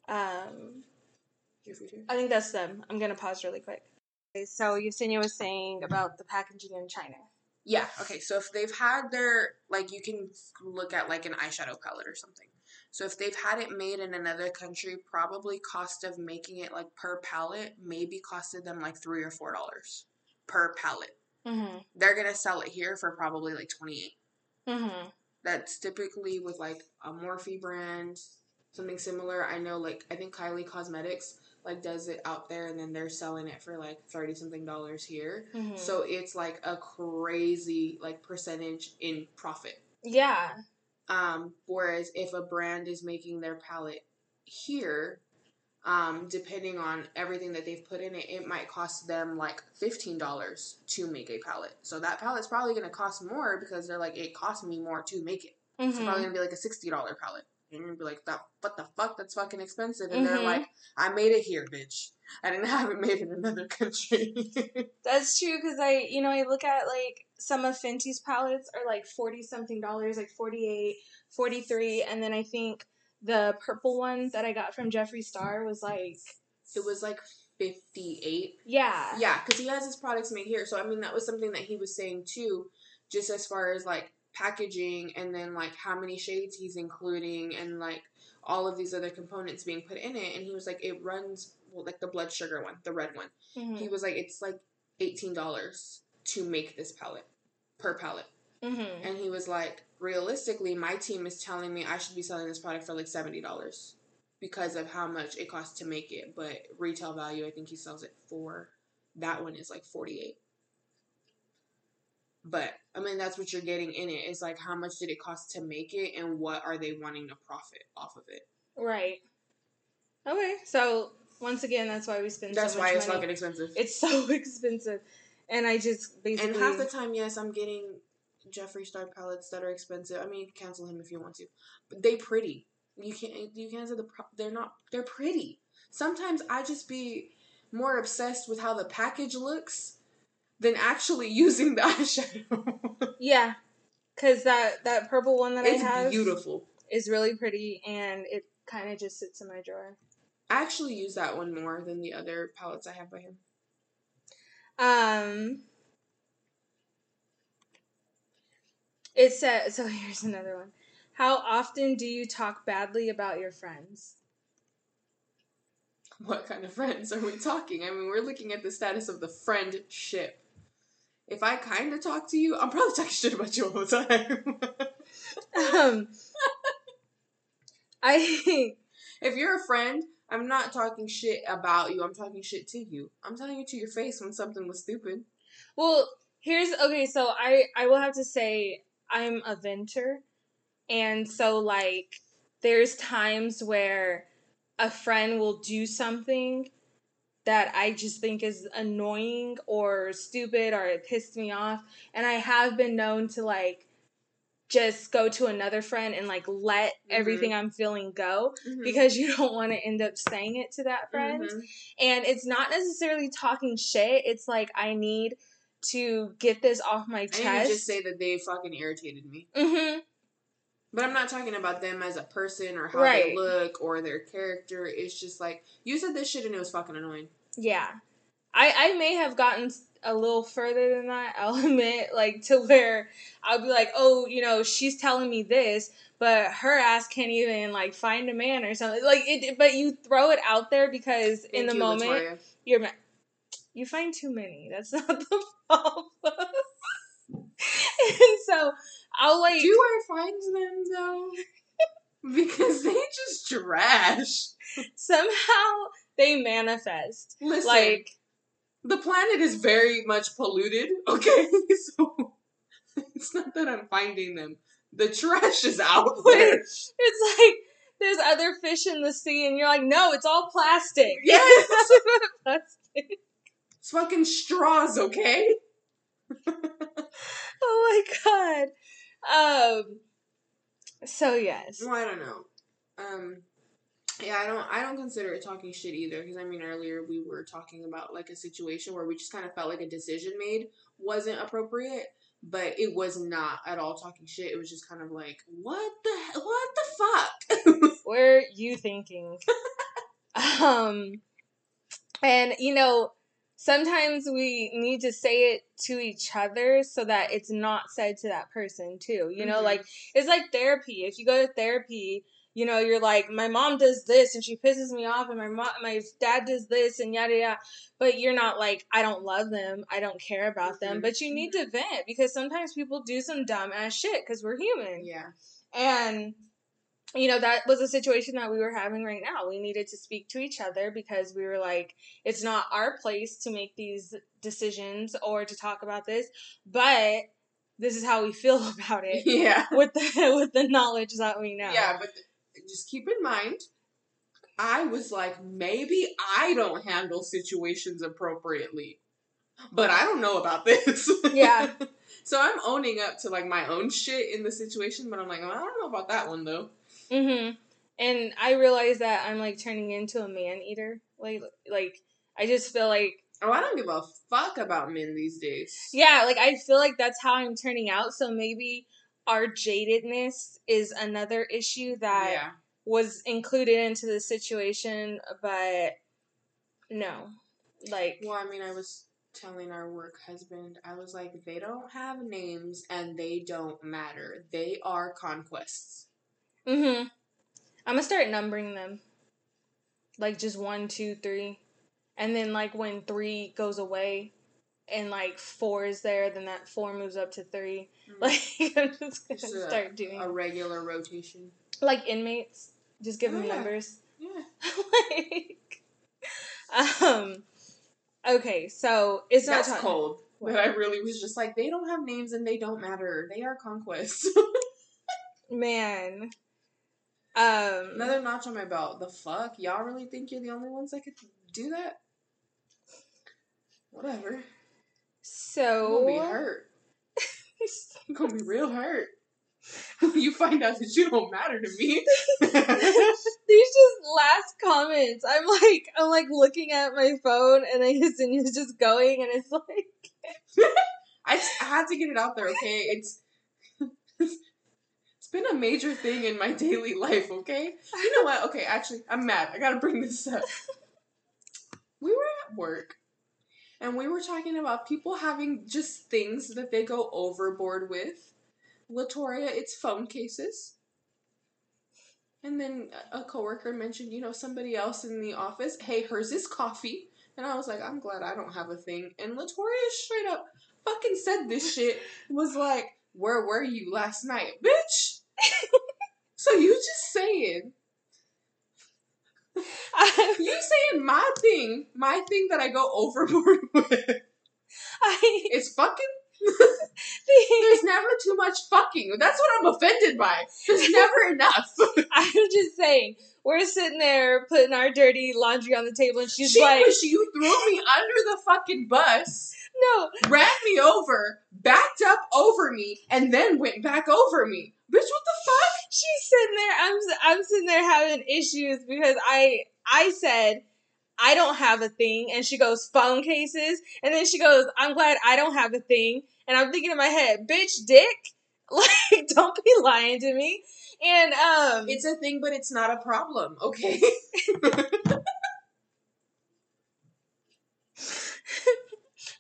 Um, I think that's them. I'm gonna pause really quick. So Yesenia was saying about the packaging in China. Yeah. Okay. So if they've had their like, you can look at like an eyeshadow palette or something. So if they've had it made in another country, probably cost of making it like per palette maybe costed them like three or four dollars per palette. Mm-hmm. They're gonna sell it here for probably like twenty eight. Mm-hmm. That's typically with like a Morphe brand, something similar. I know, like I think Kylie Cosmetics like does it out there, and then they're selling it for like thirty something dollars here. Mm-hmm. So it's like a crazy like percentage in profit. yeah. Um, whereas if a brand is making their palette here, um, depending on everything that they've put in it, it might cost them like fifteen dollars to make a palette. So that palette's probably gonna cost more because they're like, it cost me more to make it. It's Mhm. probably gonna be like a sixty dollar palette. And gonna be like, that what the fuck? That's fucking expensive. And Mhm. they're like, I made it here, bitch. I didn't have it made in another country. That's true because I, you know, I look at like some of Fenty's palettes are like 40 something dollars, like 48, 43. And then I think the purple one that I got from Jeffree Star was like, it was like fifty eight. yeah. Yeah, because he has his products made here. So I mean, that was something that he was saying too, just as far as like packaging and then like how many shades he's including and like all of these other components being put in it. And he was like, it runs well, like the blood sugar one, the red one. Mhm. He was like, it's like eighteen dollars to make this palette per palette. Mhm. And he was like, realistically, my team is telling me I should be selling this product for like seventy dollars because of how much it costs to make it. But retail value, I think he sells it for that one is like forty eight. But I mean, that's what you're getting in it. it. Is like how much did it cost to make it, and what are they wanting to profit off of it? Right. Okay. So once again, that's why we spend That's so why it's money. fucking expensive. It's so expensive. And I just basically. And half the time, yes, I'm getting Jeffree Star palettes that are expensive. I mean, cancel him if you want to, but they pretty. You can't you can't say the pro- they're not they're pretty. Sometimes I just be more obsessed with how the package looks than actually using the eyeshadow. Yeah. Because that, that purple one that it's I have beautiful. is really pretty and it kind of just sits in my drawer. I actually use that one more than the other palettes I have by him. Um, it says so. Here's another one. How often do you talk badly about your friends? What kind of friends are we talking? I mean, we're looking at the status of the friendship. If I kind of talk to you, I'm probably talking shit about you all the time. Um, I If you're a friend, I'm not talking shit about you. I'm talking shit to you. I'm telling you to your face when something was stupid. well here's okay. So I I will have to say I'm a venter, and so like there's times where a friend will do something that I just think is annoying or stupid or it pissed me off. And I have been known to like just go to another friend and like let everything I'm feeling go because you don't want to end up saying it to that friend. Mhm. And it's not necessarily talking shit. It's like I need to get this off my chest. I just say that they fucking irritated me. hmm But I'm not talking about them as a person or how Right. they look or their character. It's just like you said this shit and it was fucking annoying. Yeah. I I may have gotten a little further than that, I'll admit, like to where I'll be like, "Oh, you know, she's telling me this, but her ass can't even like find a man or something." Like it but you throw it out there because in the you, moment Latoya. you're ma- you find too many. That's not the problem. and so I'll like Do I find them though? because they just trash. somehow they manifest. Listen, Like the planet is very much polluted. Okay, so it's not that I'm finding them. The trash is out there. it's like there's other fish in the sea, and you're like, no, it's all plastic. Yes. Plastic. It's fucking straws, okay? Oh my god. Um. So yes. Well, I don't know. Um, yeah, I don't. I don't consider it talking shit either. Because I mean, earlier we were talking about like a situation where we just kind of felt like a decision made wasn't appropriate, but it was not at all talking shit. It was just kind of like, what the what the fuck? Were you thinking? um. And you know, sometimes we need to say it to each other so that it's not said to that person too. You know, Mhm. like it's like therapy. If you go to therapy, you know, you're like, my mom does this and she pisses me off, and my mom, my dad does this, and yada yada. But you're not like, I don't love them, I don't care about them. Mhm. But you need to vent because sometimes people do some dumb ass shit because we're human. Yeah. And you know, that was a situation that we were having right now. We needed to speak to each other because we were like, it's not our place to make these decisions or to talk about this, but this is how we feel about it Yeah. with the with the knowledge that we know. Yeah, but just keep in mind, I was like, maybe I don't handle situations appropriately. But I don't know about this. Yeah. so I'm owning up to like my own shit in the situation, but I'm like, I don't know about that one though. Mhm. And I realize that I'm like turning into a man eater. Like like I just feel like Oh, I don't give a fuck about men these days. yeah, like I feel like that's how I'm turning out. So maybe our jadedness is another issue that yeah. was included into the situation, but no. Like Well, I mean, I was telling our work husband, I was like, they don't have names and they don't matter. They are conquests. Mm Mhm. I'm gonna start numbering them. Like just one, two, three. And then like when three goes away and like four is there, then that four moves up to three. Like I'm just gonna Just a- start doing A regular rotation. like inmates. Just give Oh, them yeah. numbers. Yeah. like um okay, so it's not time. cold. But I really was just like, they don't have names and they don't matter. They are conquests. Man. Um Another notch on my belt. The fuck? Y'all really think you're the only ones that could do that? Whatever. I'm so gonna be hurt. I'm gonna be real hurt. you find out that you don't matter to me. These just last comments. I'm like, I'm like looking at my phone, and I just and it's just going, and it's like, I, I had to get it out there, okay? It's it's been a major thing in my daily life, okay? You know what? Okay, actually, I'm mad. I gotta bring this up. We were at work, and we were talking about people having just things that they go overboard with. Latoria, it's phone cases. And then a coworker mentioned, you know, somebody else in the office, hey, hers is coffee. And I was like, I'm glad I don't have a thing. And Latoria straight up fucking said this shit. Was like, where were you last night, bitch? so you just saying, you saying my thing, my thing that I go overboard with. I, It's fucking. There's never too much fucking. That's what I'm offended by. There's never enough. I'm just saying, we're sitting there putting our dirty laundry on the table, and she's she like, wish you threw me under the fucking bus, no, ran me over, backed up over me, and then went back over me. Bitch, what the fuck? she's sitting there. I'm, I'm sitting there having issues because I, I said. I don't have a thing. And she goes, phone cases. And then she goes, I'm glad I don't have a thing. And I'm thinking in my head, bitch, dick. Like, don't be lying to me. And, um, It's a thing, but it's not a problem, okay?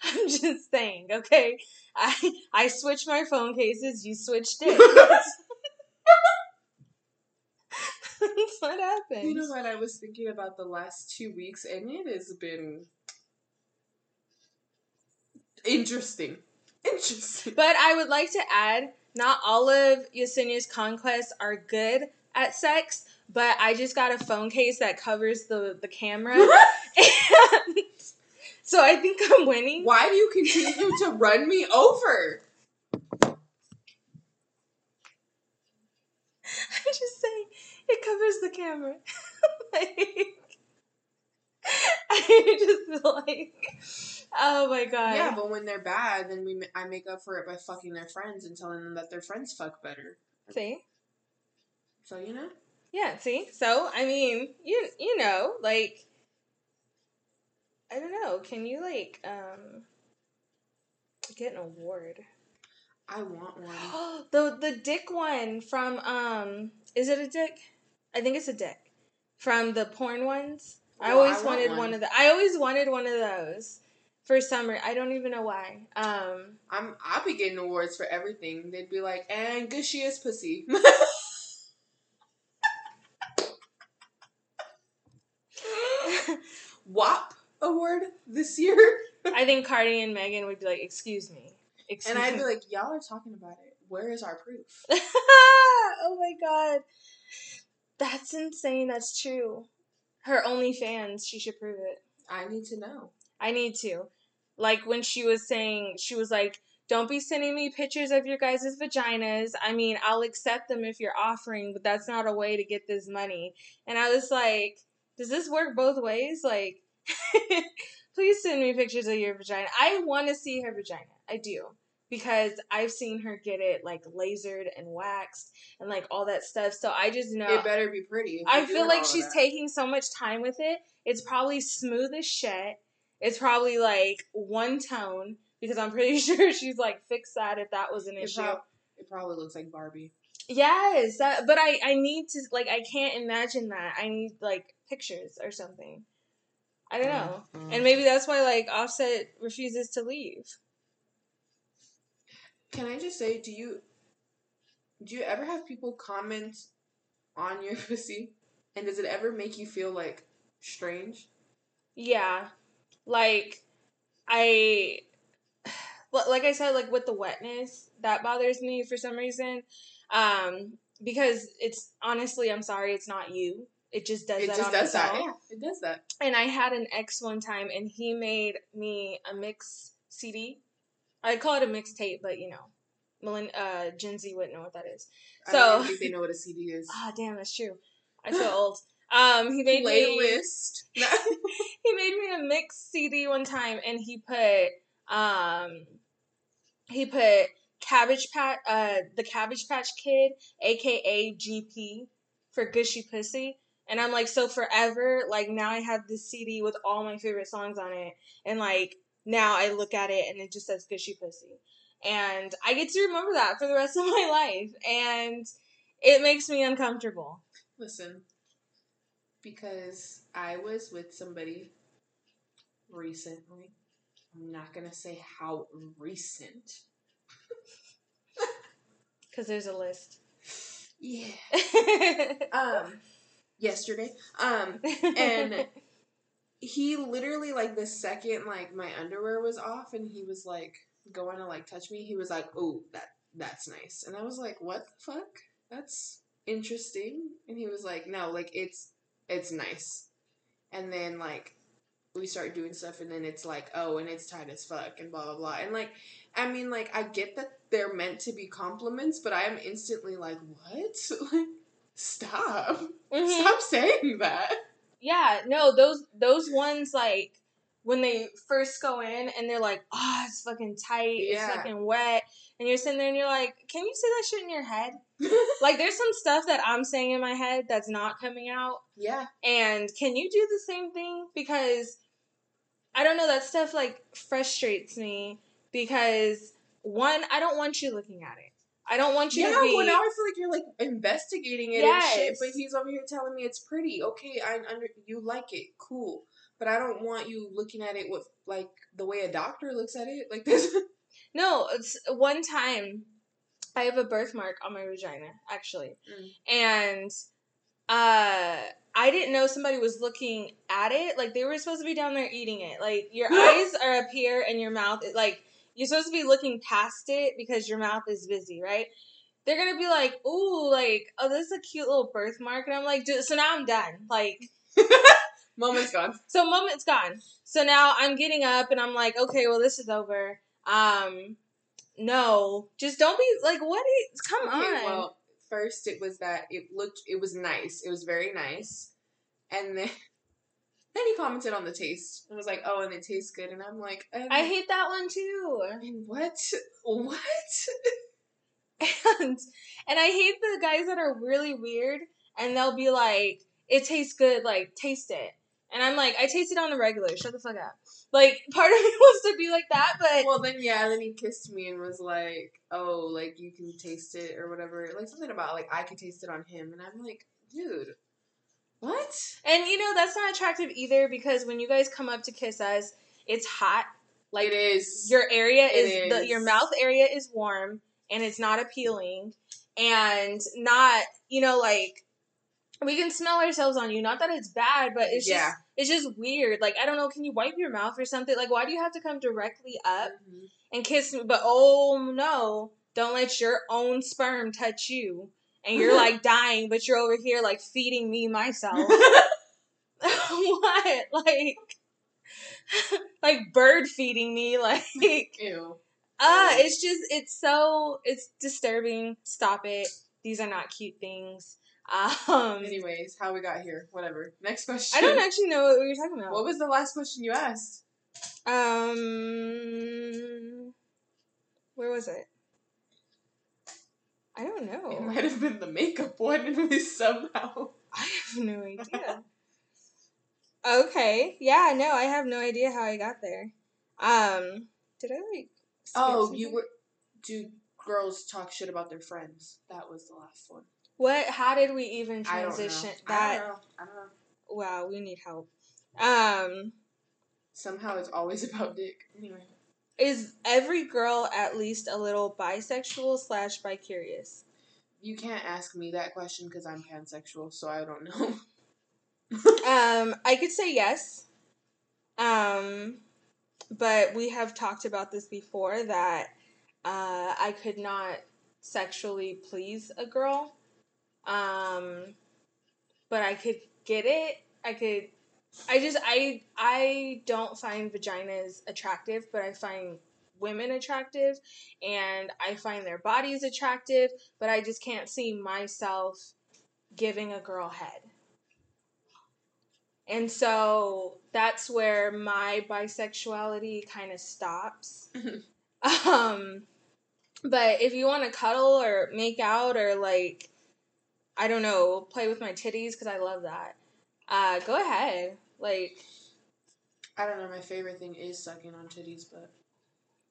I'm just saying, okay? I, I switched my phone cases, you switched it. That's what happened. You know what? I was thinking about the last two weeks, and it has been interesting. Interesting. But I would like to add, not all of Yesenia's conquests are good at sex, but I just got a phone case that covers the, the camera. so I think I'm winning. Why do you continue to run me over? I'm just saying, it covers the camera. like, I just feel like, oh my god. Yeah, but when they're bad, then we I make up for it by fucking their friends and telling them that their friends fuck better. See? So you know, Yeah, see? So, I mean, you you know, like I don't know. Can you like um get an award? I want one. the the dick one from um is it a dick? I think it's a dick. From the porn ones. Well, I always I wanted one. one of the I always wanted one of those for summer. I don't even know why. Um I'm I'll be getting awards for everything. They'd be like, and gushiest pussy. WAP award this year. I think Cardi and Megan would be like, "Excuse me." Excuse and I'd me. be like, y'all are talking about it. Where is our proof? oh my god. That's insane. That's true. Her OnlyFans, she should prove it. I need to know. I need to. Like when she was saying, she was like, don't be sending me pictures of your guys' vaginas. I mean, I'll accept them if you're offering, but that's not a way to get this money. And I was like, does this work both ways? Like, please send me pictures of your vagina. I want to see her vagina. I do. Because I've seen her get it like lasered and waxed and like all that stuff. So I just know. It better be pretty. I feel like she's that. taking so much time with it. It's probably smooth as shit. It's probably like one tone because I'm pretty sure she's like fixed that if that was an It, issue. prob- it probably looks like Barbie. yes, that, but I I need to like I can't imagine that. I need like pictures or something. I don't know. Mm-hmm. And maybe that's why like Offset refuses to leave. Can I just say, do you do you ever have people comment on your pussy? And does it ever make you feel like strange? Yeah. Like I like I said like with the wetness, that bothers me for some reason. Um because it's honestly, I'm sorry, it's not you. It just does it that It just does that. own. Yeah, it does that. And I had an ex one time and he made me a mix CD. I'd call it a mixtape, but you know, Millen- uh, Gen Z wouldn't know what that is. I So- don't think they know what a CD is. Ah, damn, that's true. I feel old. Um, he made me Playlist. he made me a mix CD one time, and he put um he put Cabbage Patch uh the Cabbage Patch Kid, aka GP, for Gushy Pussy. And I'm like, so forever, like now I have this CD with all my favorite songs on it, and like now I look at it and it just says Gushy Pussy. And I get to remember that for the rest of my life. And it makes me uncomfortable. Listen, because I was with somebody recently. I'm not gonna say how recent. Because there's a list. Yeah. Um, yesterday. Um, and he literally like the second like my underwear was off and he was like going to like touch me. He was like, "Oh, that that's nice," and I was like, "What the fuck? That's interesting." And he was like, "No, like it's it's nice," and then like. We start doing stuff, and then it's like, oh, and it's tight as fuck, and blah blah blah. And like, I mean, like, I get that they're meant to be compliments, but I am instantly like, what? Stop. Mhm. Stop saying that. Yeah, no, those those ones like when they first go in and they're like, oh, it's fucking tight, Yeah. it's fucking wet, and you're sitting there and you're like, can you say that shit in your head? like, there's some stuff that I'm saying in my head that's not coming out, yeah. and can you do the same thing? Because I don't know, that stuff like frustrates me because one, I don't want you looking at it. I don't want you Yeah, to be. well now I feel like you're like investigating it and shit, but he's over here telling me it's pretty. Okay, I under you like it, cool. But I don't want you looking at it with like the way a doctor looks at it. Like this No, it's one time I have a birthmark on my vagina, actually. Mm. And uh I didn't know somebody was looking at it. Like they were supposed to be down there eating it. Like your eyes are up here and your mouth is like you're supposed to be looking past it because your mouth is busy, right? They're gonna be like, ooh, like, oh, this is a cute little birthmark. And I'm like, dude, so now I'm done. Like, moment's gone. so moment's gone. So now I'm getting up and I'm like, okay, well this is over. Um, no, just don't be like, what is? Come Okay, on. well, first it was that it looked it was nice. It was very nice. And then then he commented on the taste and was like, "Oh, and it tastes good." And I'm like, um, I hate that one too. and what? What? And and I hate the guys that are really weird and they'll be like, it tastes good, like taste it. And I'm like, I taste it on the regular. Shut the fuck up. Like part of me wants to be like that, but Well, then yeah, then he kissed me and was like, "Oh, like you can taste it or whatever." Like something about like I could taste it on him, and I'm like, "Dude, what?" and you know that's not attractive either because when you guys come up to kiss us, it's hot. Like it is. your area It is, the your mouth area is warm and it's not appealing and not you know like we can smell ourselves on you not that it's bad but it's Yeah. just It's just weird. Like I don't know. Can you wipe your mouth or something? Like why do you have to come directly up Mhm. and kiss me? But oh no, don't let your own sperm touch you. And you're like dying, but you're over here like feeding me myself. what? Like, like bird feeding me? Like, Ew. uh, it's just, it's so, it's disturbing. Stop it. These are not cute things. Um, Anyways, how we got here? Whatever. Next question. I don't actually know what we were talking about. What was the last question you asked? Um, where was it? I don't know. It might have been the makeup one, somehow. I have no idea. okay, yeah, no, I have no idea how I got there. Um, did I like? Oh, you were. Do girls talk shit about their friends? That was the last one. What? How did we even I transition I that? don't know. I don't know. Wow, we need help. Um, Somehow it's always about dick. Anyway. Is every girl at least a little bisexual slash bicurious? You can't ask me that question because I'm pansexual, so I don't know. Um, I could say yes. Um, but we have talked about this before that uh, I could not sexually please a girl. Um, but I could get it. I could. I just I I don't find vaginas attractive, but I find women attractive, and I find their bodies attractive. But I just can't see myself giving a girl head. And so that's where my bisexuality kind of stops. um, but if you want to cuddle or make out or like, I don't know, play with my titties because I love that. Uh, go ahead. Like, I don't know. My favorite thing is sucking on titties, but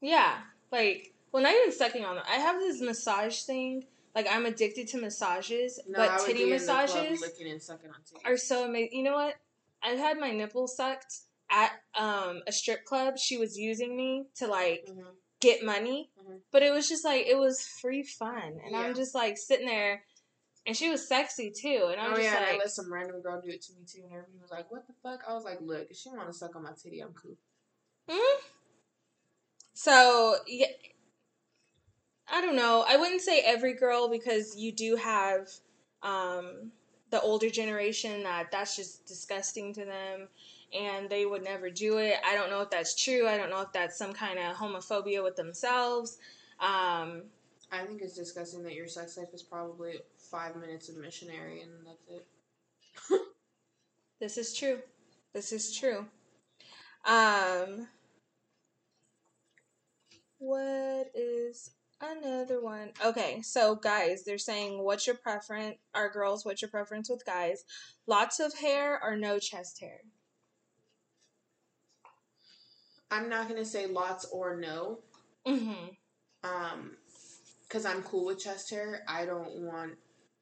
yeah, like, well, not even sucking on them. I have this massage thing. Like, I'm addicted to massages, no, but titty be in the club massages. and sucking on titties. are so amazing. You know what? I've had my nipples sucked at um, a strip club. She was using me to like Mhm. get money, Mhm. but it was just like it was free fun, and Yeah. I'm just like sitting there, and she was sexy too, and I'm Oh just yeah, and I like, let some random girl do it to me too, and everybody was like, "What the fuck?" I was like, "Look, if she want to suck on my titty, I'm cool." hmm? so yeah. I don't know. I wouldn't say every girl because you do have um, the older generation that that's just disgusting to them and they would never do it. I don't know if that's true. I don't know if that's some kind of homophobia with themselves. Um, I think it's disgusting that your sex life is probably five minutes of missionary, and that's it. this is true. This is true. Um, what is another one? Okay, so guys, they're saying, what's your preference? Our girls, what's your preference with guys? Lots of hair or no chest hair? I'm not gonna say lots or no, Mm-hmm. um, because I'm cool with chest hair. I don't want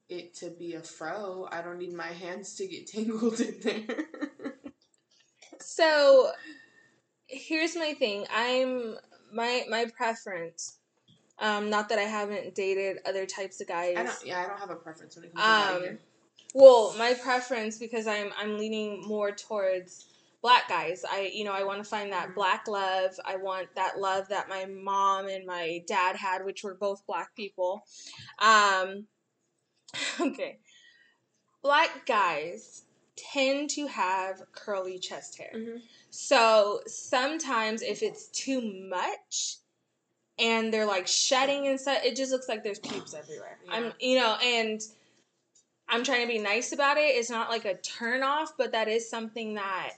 it to be a fro. I don't need my hands to get tangled in there. So here's my thing. I'm my my preference. Um, not that I haven't dated other types of guys. I don't. Yeah, I don't have a preference when it comes to body Um, well, my preference because I'm I'm leaning more towards black guys. I you know I want to find that Mhm. black love. I want that love that my mom and my dad had, which were both black people. Um, okay, black guys tend to have curly chest hair. Mhm. So sometimes if it's too much and they're like shedding and stuff, it just looks like there's pubes everywhere. Yeah. I'm you know, and I'm trying to be nice about it. It's not like a turn off, but that is something that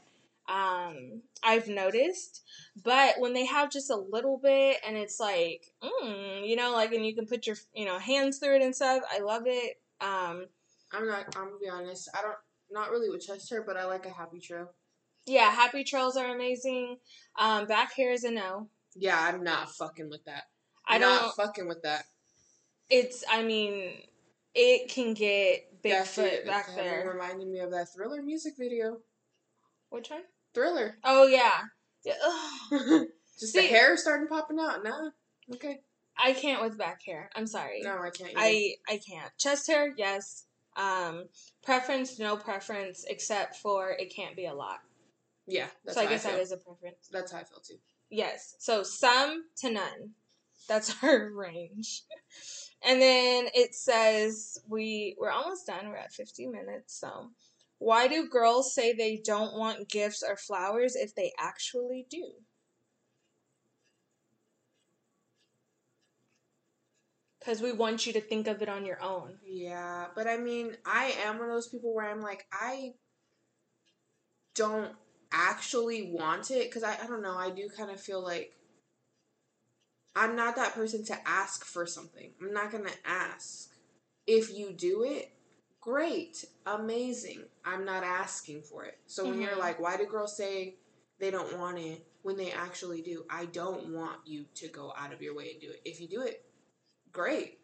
um I've noticed. But when they have just a little bit and it's like, mm, you know, like and you can put your you know hands through it and stuff, I love it. Um I'm not. I'm gonna be honest. I don't. Not really with chest hair, but I like a happy trail. yeah, happy trails are amazing. Um back hair is a no. Yeah, I'm not fucking with that. I not don't fucking with that. it's I mean, it can get Bigfoot shit back there. reminded me of that Thriller music video. Which one? Thriller. Oh yeah. yeah. Just See- the hair starting popping out. Nah. Okay. I can't with back hair. I'm sorry. No, I can't. either. I I can't. Chest hair, yes. Um, preference, no preference, except for it can't be a lot. Yeah, that's so I guess feel. that is a preference. That's how I feel too. Yes. So some to none. That's our range. And then it says we we're almost done. We're at 50 minutes. So why do girls say they don't want gifts or flowers if they actually do? Because we want you to think of it on your own. Yeah, but I mean, I am one of those people where I'm like, I don't actually want it because I, I don't know. I do kind of feel like I'm not that person to ask for something. I'm not going to ask. If you do it, great, amazing. I'm not asking for it. So when you're Mhm. like, why do girls say they don't want it when they actually do? I don't want you to go out of your way and do it. If you do it, great.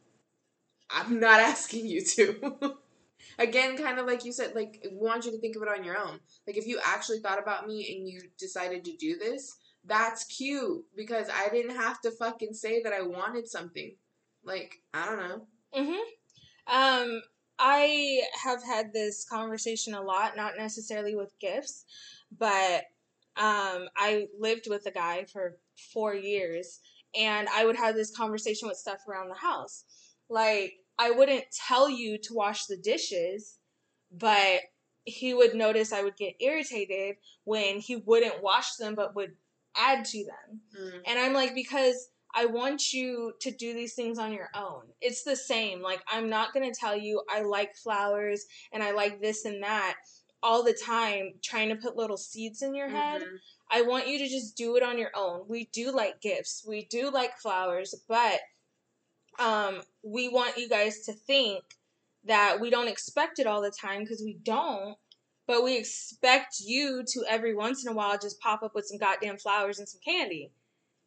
I'm not asking you to. Again, kind of like you said, like we want you to think of it on your own. Like if you actually thought about me and you decided to do this, that's cute because I didn't have to fucking say that I wanted something. Like I don't know. Mm-hmm. Um, I have had this conversation a lot, not necessarily with gifts, but um, I lived with a guy for four years, and I would have this conversation with stuff around the house. Like, I wouldn't tell you to wash the dishes, but he would notice I would get irritated when he wouldn't wash them but would add to them. Mm. And I'm like, because I want you to do these things on your own. It's the same. Like, I'm not going to tell you I like flowers and I like this and that all the time, trying to put little seeds in your head. Mhm. I want you to just do it on your own. We do like gifts, we do like flowers, but um, we want you guys to think that we don't expect it all the time because we don't. But we expect you to every once in a while just pop up with some goddamn flowers and some candy.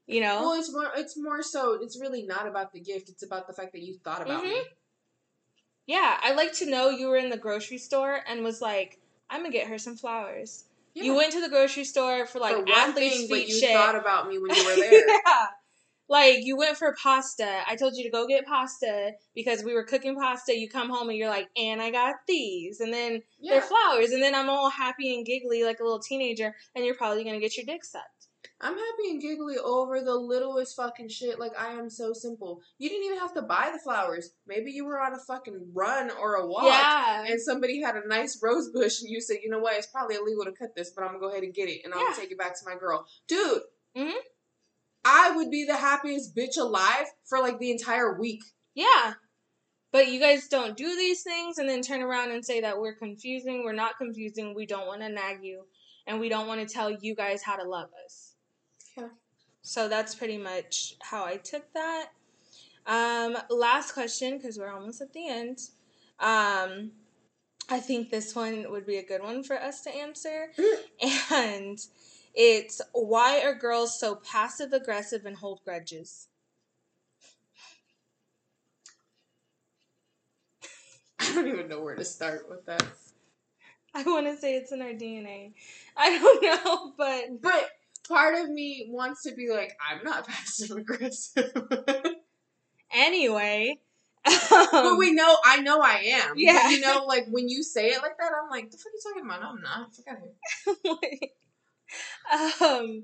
You know? Well, it's more. It's more so. It's really not about the gift. It's about the fact that you thought about me. Mhm. Yeah, I like to know you were in the grocery store and was like, I'm gonna get her some flowers. Yeah. You went to the grocery store for like For one athlete's thing, feet you shit. thought about me when you were there. yeah. Like you went for pasta. I told you to go get pasta because we were cooking pasta. You come home and you're like, and I got these. And then yeah. they're flowers. And then I'm all happy and giggly like a little teenager. And you're probably going to get your dick sucked. I'm happy and giggly over the littlest fucking shit. Like I am so simple. You didn't even have to buy the flowers. Maybe you were on a fucking run or a walk. Yeah. And somebody had a nice rose bush, and you said, "You know what? It's probably illegal to cut this, but I'm gonna go ahead and get it, and I'm Yeah. gonna take it back to my girl, dude." Mhm. I would be the happiest bitch alive for like the entire week. Yeah. But you guys don't do these things and then turn around and say that we're confusing. We're not confusing. We don't want to nag you. And we don't want to tell you guys how to love us. So that's pretty much how I took that. Um, last question, because we're almost at the end. Um, I think this one would be a good one for us to answer. and it's why are girls so passive aggressive and hold grudges? I don't even know where to start with that. I want to say it's in our DNA. I don't know, but But part of me wants to be like, I'm not passive aggressive. anyway. but um, we know, I know I am. Yeah. But you know, like when you say it like that, I'm like, the fuck are you talking about? No, I'm not. Fuck out of here. um,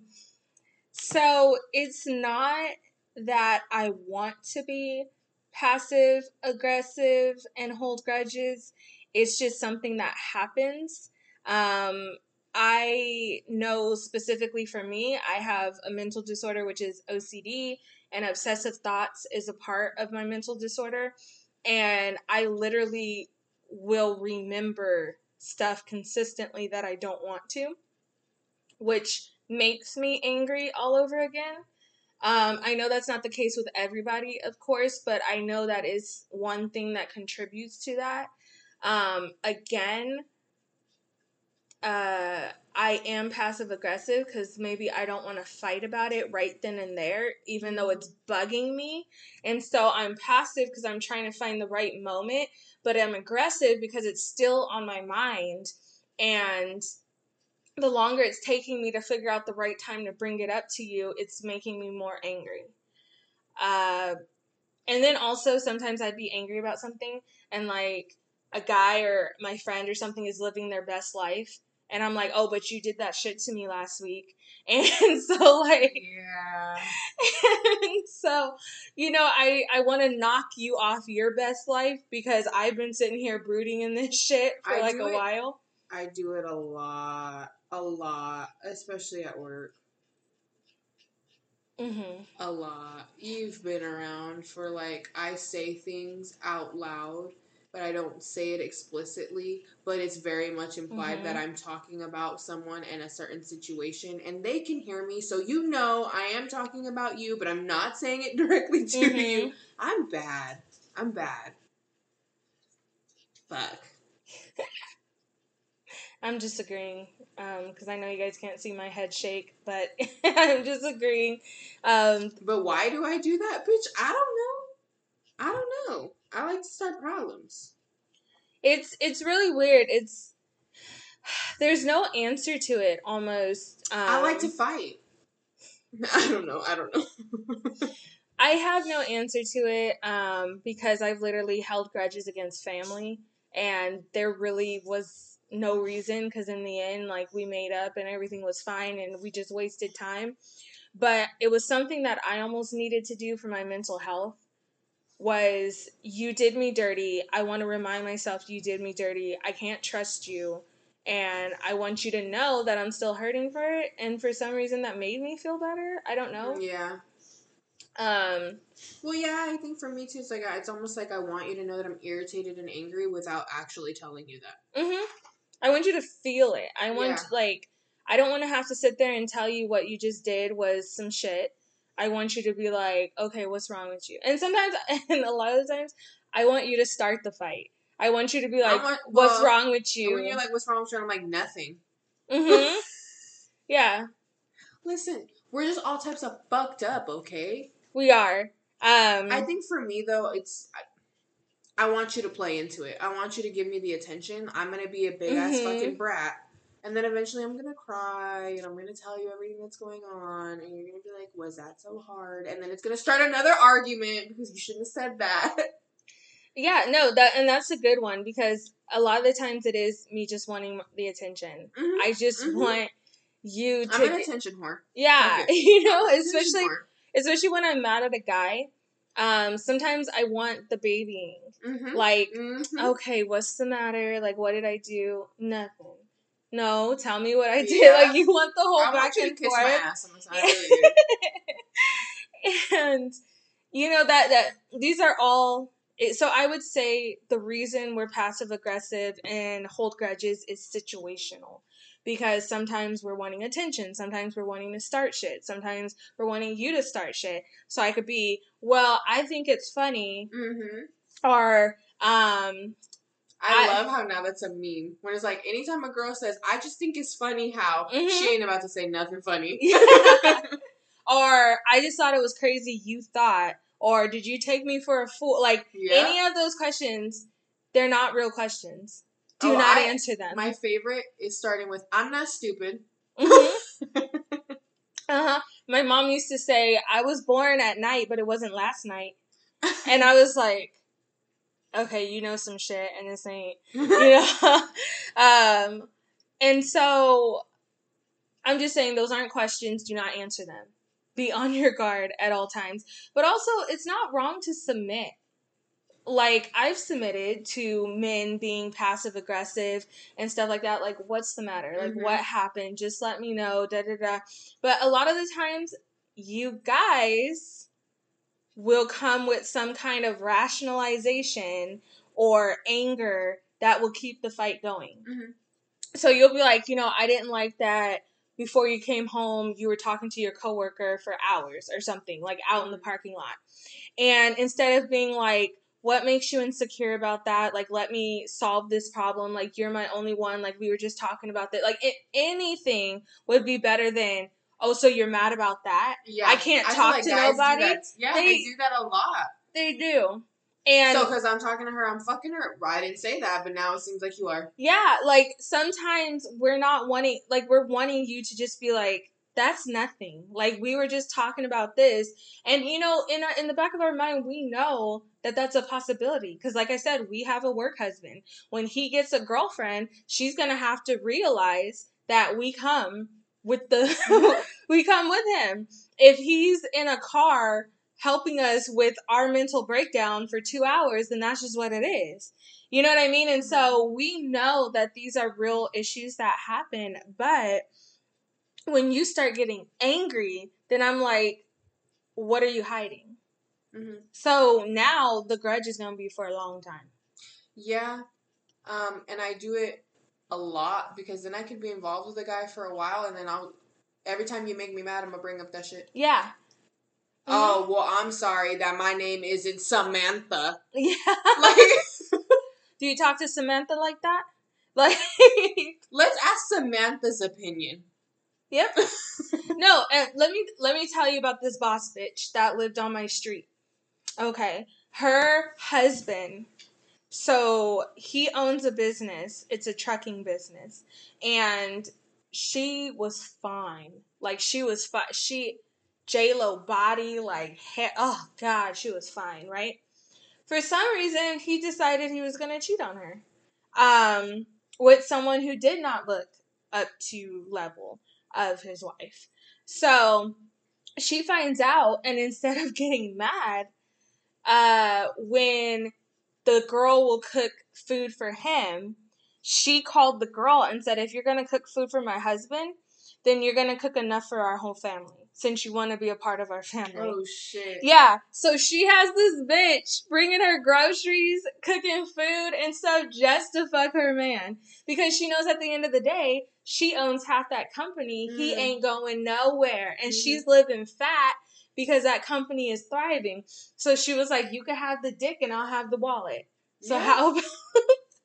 so it's not that I want to be passive aggressive and hold grudges. It's just something that happens. Um, I know specifically for me, I have a mental disorder, which is OCD, and obsessive thoughts is a part of my mental disorder. And I literally will remember stuff consistently that I don't want to, which makes me angry all over again. Um, I know that's not the case with everybody, of course, but I know that is one thing that contributes to that. Um, again, uh, I am passive aggressive because maybe I don't want to fight about it right then and there, even though it's bugging me. And so I'm passive because I'm trying to find the right moment, but I'm aggressive because it's still on my mind. And the longer it's taking me to figure out the right time to bring it up to you, it's making me more angry. Uh, and then also sometimes I'd be angry about something and like a guy or my friend or something is living their best life and I'm like, oh, but you did that shit to me last week. And so like Yeah. and so you know I I want to knock you off your best life because I've been sitting here brooding in this shit for I like a it- while. I do it a lot. A lot. Especially at work. Mhm. A lot. You've been around for like I say things out loud, but I don't say it explicitly, but it's very much implied Mhm. that I'm talking about someone in a certain situation and they can hear me, so you know I am talking about you, but I'm not saying it directly to Mhm. you. I'm bad. I'm bad. Fuck. I'm disagreeing because I know you guys can't see my head shake, but I'm disagreeing. Um, But why do I do that, bitch? I don't know. I don't know. I like to start problems. it's it's really weird. It's there's no answer to it. Almost. Um, I like to fight. I don't know. I don't know. I have no answer to it um, because I've literally held grudges against family, and there really was no reason because in the end, like we made up and everything was fine, and we just wasted time. But it was something that I almost needed to do for my mental health. Was you did me dirty? I want to remind myself you did me dirty. I can't trust you, and I want you to know that I'm still hurting for it. And for some reason, that made me feel better. I don't know. Yeah. Um, Well, yeah, I think for me too, it's like it's almost like I want you to know that I'm irritated and angry without actually telling you that. hmm I want you to feel it. I want Yeah. like I don't want to have to sit there and tell you what you just did was some shit. I want you to be like, okay, what's wrong with you? And sometimes, and a lot of the times, I want you to start the fight. I want you to be like, want- what's well, wrong with you? When you're like, "What's wrong with you?" I'm like, "Nothing." hmm yeah, Listen, we're just all types of fucked up, okay? we are. Um, I think for me though, it's I, I want you to play into it. I want you to give me the attention. I'm gonna be a big ass Mhm. fucking brat, and then eventually I'm gonna cry and I'm gonna tell you everything that's going on, and you're gonna be like, "Was that so hard?" And then it's gonna start another argument because you shouldn't have said that. yeah, no, that and that's a good one because a lot of the times it is me just wanting the attention. Mhm. I just Mhm. want you to I'm an attention whore. yeah, it. you know, especially especially when I'm mad at a guy. Um, sometimes I want the babying. Mhm. Like, Mhm. okay, what's the matter? Like, what did I do? Nothing. No, tell me what I did. Yeah. Like, you want the whole I back want you to and kiss my forth. ass on the side you. and you know that that these are all. it- So I would say the reason we're passive aggressive and hold grudges is situational. Because sometimes we're wanting attention, sometimes we're wanting to start shit, sometimes we're wanting you to start shit. So I could be, well, I think it's funny, Mhm. or um, I, I- love how now that's a meme. When it's like anytime a girl says, "I just think it's funny how," Mhm. she ain't about to say nothing funny. or I just thought it was crazy you thought, or did you take me for a fool? Like Yeah. any of those questions, they're not real questions. Do Oh, not I- answer them. My favorite is starting with, "I'm not stupid." uh huh. My mom used to say, I was born at night, but it wasn't last night. And I was like, okay, you know some shit, and this ain't, you know? um, and so I'm just saying, those aren't questions. Do not answer them. Be on your guard at all times. But also, it's not wrong to submit. Like, I've submitted to men being passive aggressive and stuff like that. Like, what's the matter? Like, Mhm. what happened? Just let me know. Da da da. But a lot of the times, you guys will come with some kind of rationalization or anger that will keep the fight going. Mhm. So you'll be like, you know, I didn't like that before you came home, you were talking to your coworker for hours or something, like out in the parking lot. And instead of being like, what makes you insecure about that? Like, let me solve this problem. Like, you're my only one. Like, we were just talking about that. Like, it, anything would be better than, oh, so you're mad about that? Yeah, I can't feel talk to guys do nobody. Yeah, They- they, do that a lot. They do. And so, because I'm talking to her, I'm fucking her. Well, I didn't say that, but now it seems like you are. yeah, like sometimes we're not wanting, like, we're wanting you to just be like, that's nothing. Like we were just talking about this, and you know, in our, in the back of our mind, we know that that's a possibility. Because, like I said, we have a work husband. When he gets a girlfriend, she's gonna have to realize that we come with the we come with him. If he's in a car helping us with our mental breakdown for two hours, then that's just what it is. You know what I mean? And so we know that these are real issues that happen, but when you start getting angry, then I'm like, what are you hiding? hmm So now the grudge is gonna be for a long time. Yeah. Um, and I do it a lot because then I could be involved with a guy for a while and then I'll every time you make me mad, I'm gonna bring up that shit. Yeah. Oh, well, I'm sorry that my name isn't Samantha. Yeah. Like, Do you talk to Samantha like that? Like, let's ask Samantha's opinion. yep. No, and let me let me tell you about this boss bitch that lived on my street. Okay, her husband. So he owns a business. It's a trucking business, and she was fine. Like she was fine. She J Lo body, like. Oh God, she was fine, right? For some reason, he decided he was gonna cheat on her, um, with someone who did not look up to level of his wife. So she finds out, and instead of getting mad, uh, when the girl will cook food for him, she called the girl and said, If you're gonna cook food for my husband, then you're gonna cook enough for our whole family since you want to be a part of our family. Oh, shit. Yeah, so she has this bitch bringing her groceries, cooking food and stuff just to fuck her man because she knows at the end of the day she owns half that company. He Mm. ain't going nowhere, and Mhm. she's living fat because that company is thriving. So she was like, "You can have the dick, and I'll have the wallet." So Yeah. how about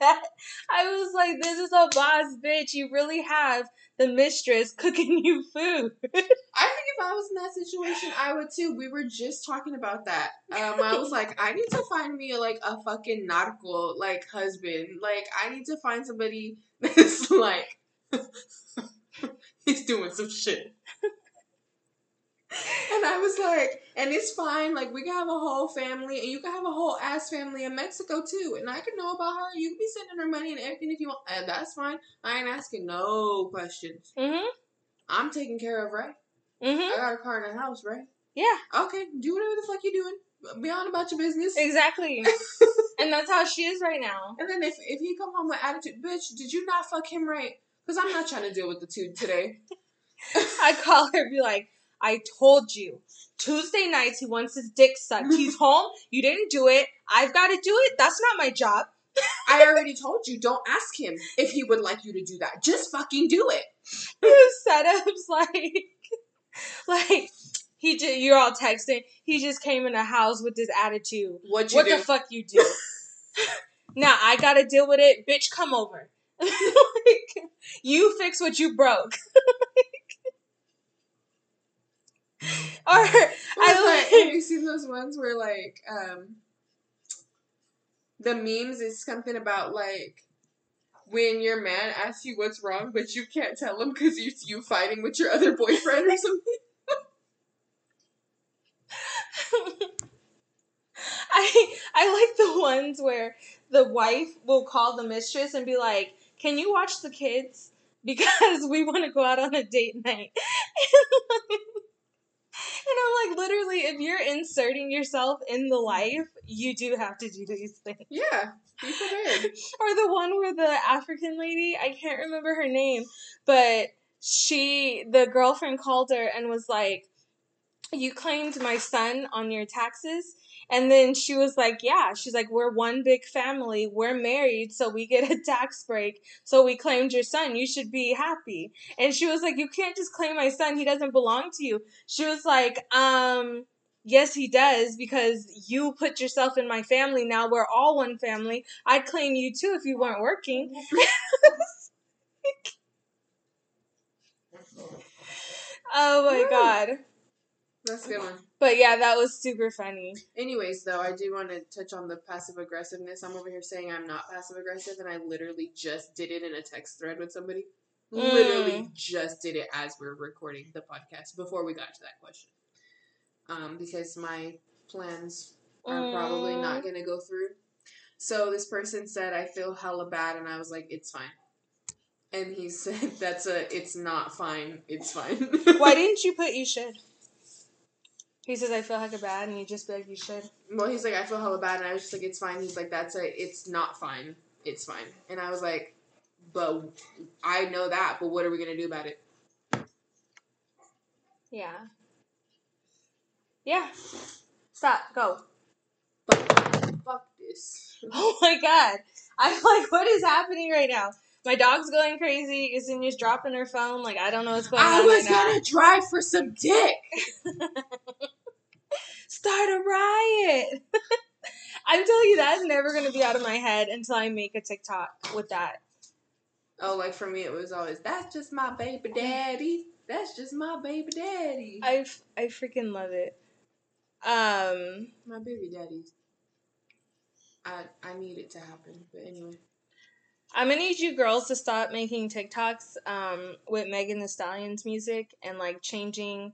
that? I was like, "This is a boss bitch. You really have the mistress cooking you food." I think if I was in that situation, I would too. We were just talking about that. Um, I was like, I need to find me like a fucking narco like husband. Like, I need to find somebody that's like he's doing some shit. And I was like, and it's fine. Like, we can have a whole family, and you can have a whole ass family in Mexico too. And I can know about her. You can be sending her money and everything if you want. And that's fine. I ain't asking no questions. mhm. I'm taking care of, right? Mhm. I got a car and a house, right? Yeah. Okay, do whatever the fuck you're doing. Be on about your business. Exactly. and that's how she is right now. And then if if he come home with attitude, bitch, did you not fuck him right? Because I'm not trying to deal with the two today. I call her, be like, I told you. Tuesday nights, he wants his dick sucked. He's home. You didn't do it. I've got to do it. That's not my job. I already told you, don't ask him if he would like you to do that. Just fucking do it. Setups like, like he just you're all texting. He just came in the house with this attitude. What you what do? the fuck you do? now I gotta deal with it. Bitch, come over. like, you fix what you broke. or I I like, have you seen those ones where like um the memes is something about like when your man asks you what's wrong, but you can't tell him because you you fighting with your other boyfriend or something. I I like the ones where the wife will call the mistress and be like, "Can you watch the kids because we want to go out on a date night?" And I'm like, literally, if you're inserting yourself in the life, you do have to do these things. Yeah, be prepared. Or the one where the African lady, I can't remember her name, but she, the girlfriend called her and was like, You claimed my son on your taxes. And then she was like, Yeah. She's like, We're one big family. We're married, so we get a tax break. So we claimed your son. You should be happy. And she was like, You can't just claim my son. He doesn't belong to you. She was like, Um, yes, he does because you put yourself in my family. Now we're all one family. I'd claim you too if you weren't working. Oh my god. That's a good one. But yeah, that was super funny. Anyways, though, I do want to touch on the passive aggressiveness. I'm over here saying I'm not passive aggressive, and I literally just did it in a text thread with somebody. Literally Mm. just did it as we are recording the podcast before we got to that question. Um, because my plans are probably not Mm. gonna go through. So this person said I feel hella bad and I was like, It's fine. And he said that's a it's not fine, it's fine. Why didn't you put you should? He says I feel hella bad, and you just be like you should. Well, he's like, I feel hella bad, and I was just like, it's fine. He's like, that's a, it's not fine. It's fine. And I was like, but I know that, but what are we gonna do about it? Yeah. Yeah. Stop. Go. Fuck, fuck this. Oh my god. I'm like, what is happening right now? My dog's going crazy. Yesenia's dropping her phone. Like, I don't know what's going I on I was right gonna drive for some dick. Start a riot. I'm telling you, that's never going to be out of my head until I make a TikTok with that. Oh, like for me, it was always that's just my baby daddy. That's just my baby daddy. I, f- I freaking love it. Um, my baby daddy. I I need it to happen, but anyway. I'm gonna need you girls to stop making TikToks um, with Megan Thee Stallion's music and like changing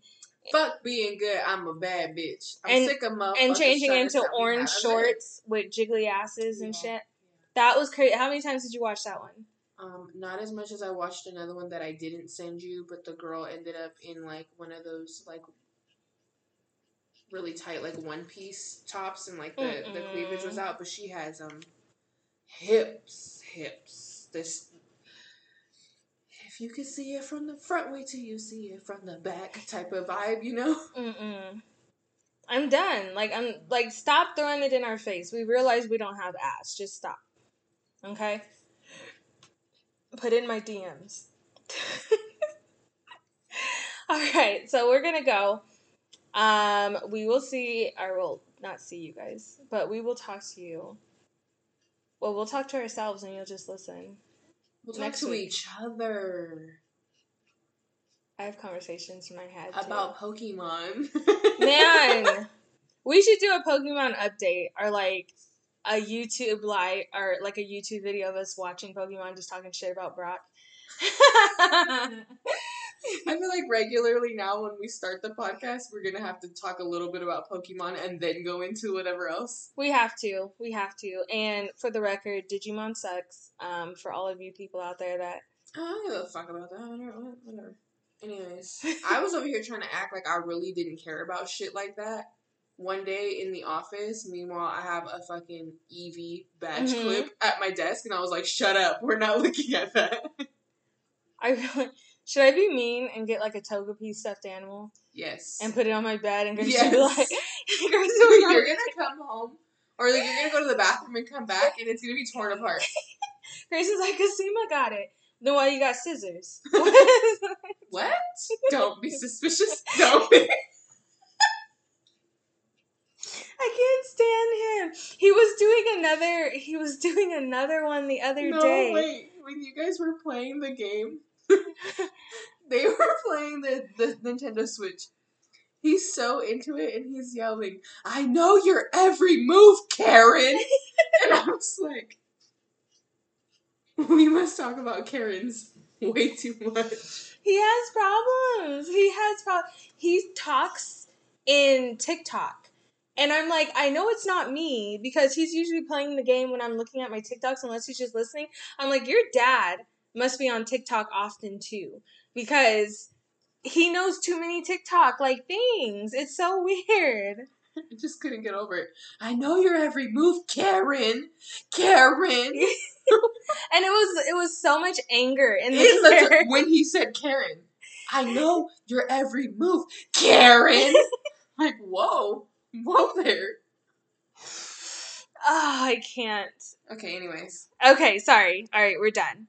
Fuck being good. I'm a bad bitch. I'm And- sick of motherfuckers and changing into orange shorts with jiggly asses and Yeah. shit. That was crazy. How many times did you watch that one? Um, not as much as I watched another one that I didn't send you, but the girl ended up in like one of those like really tight like one piece tops and like the the cleavage was out, but she has um hips, hips. This if you could see it from the front, wait till you see it from the back type of vibe, you know? Mm-mm. I'm done. Like I'm like stop throwing it in our face. We realize we don't have ass. Just stop. Okay? Put in my DMs. All right, so we're gonna go. Um, we will see, or we'll not see you guys, but we will talk to you. Well, we'll talk to ourselves, and you'll just listen. We'll talk Next to week. each other I have conversations in my head too. about Pokemon. Man, we should do a Pokemon update or like a YouTube live or like a YouTube video of us watching Pokemon just talking shit about Brock. I feel like regularly now when we start the podcast, we're gonna have to talk a little bit about Pokemon and then go into whatever else. we have to. We have to. And for the record, Digimon sucks. Um, for all of you people out there that I don't give a fuck about that. Whatever. whatever. Anyways, I was over here trying to act like I really didn't care about shit like that. One day in the office, meanwhile, I have a fucking Eevee badge Mhm. clip at my desk, and I was like, "Shut up, we're not looking at that." I really should I be mean and get like a toga Togepi stuffed animal yes. and put it on my bed and Grace Yes. be like, Grace be you're gonna come home, or like you're gonna go to the bathroom and come back, and it's gonna be torn apart. Grace is like, Kasima got it. Then why you got scissors? What? Don't be suspicious. Don't be. I can't stand him. He was doing another. He was doing another one the other No, day. wait. When you guys were playing the game, they were playing the, the Nintendo Switch. He's so into it and he's yelling, I know your every move, Karen! and I was like, we must talk about Karen's way too much. He has problems. He has problems. He talks in TikTok. And I'm like, I know it's not me because he's usually playing the game when I'm looking at my TikToks, unless he's just listening. I'm like, your dad must be on TikTok often too because he knows too many TikTok like things. It's so weird. I just couldn't get over it. I know your every move, Karen! Karen! And it was it was so much anger in the- when he said Karen, I know your every move, Karen. like, whoa, whoa there. Oh, I can't. Okay, anyways, Okay, sorry. All right, we're done.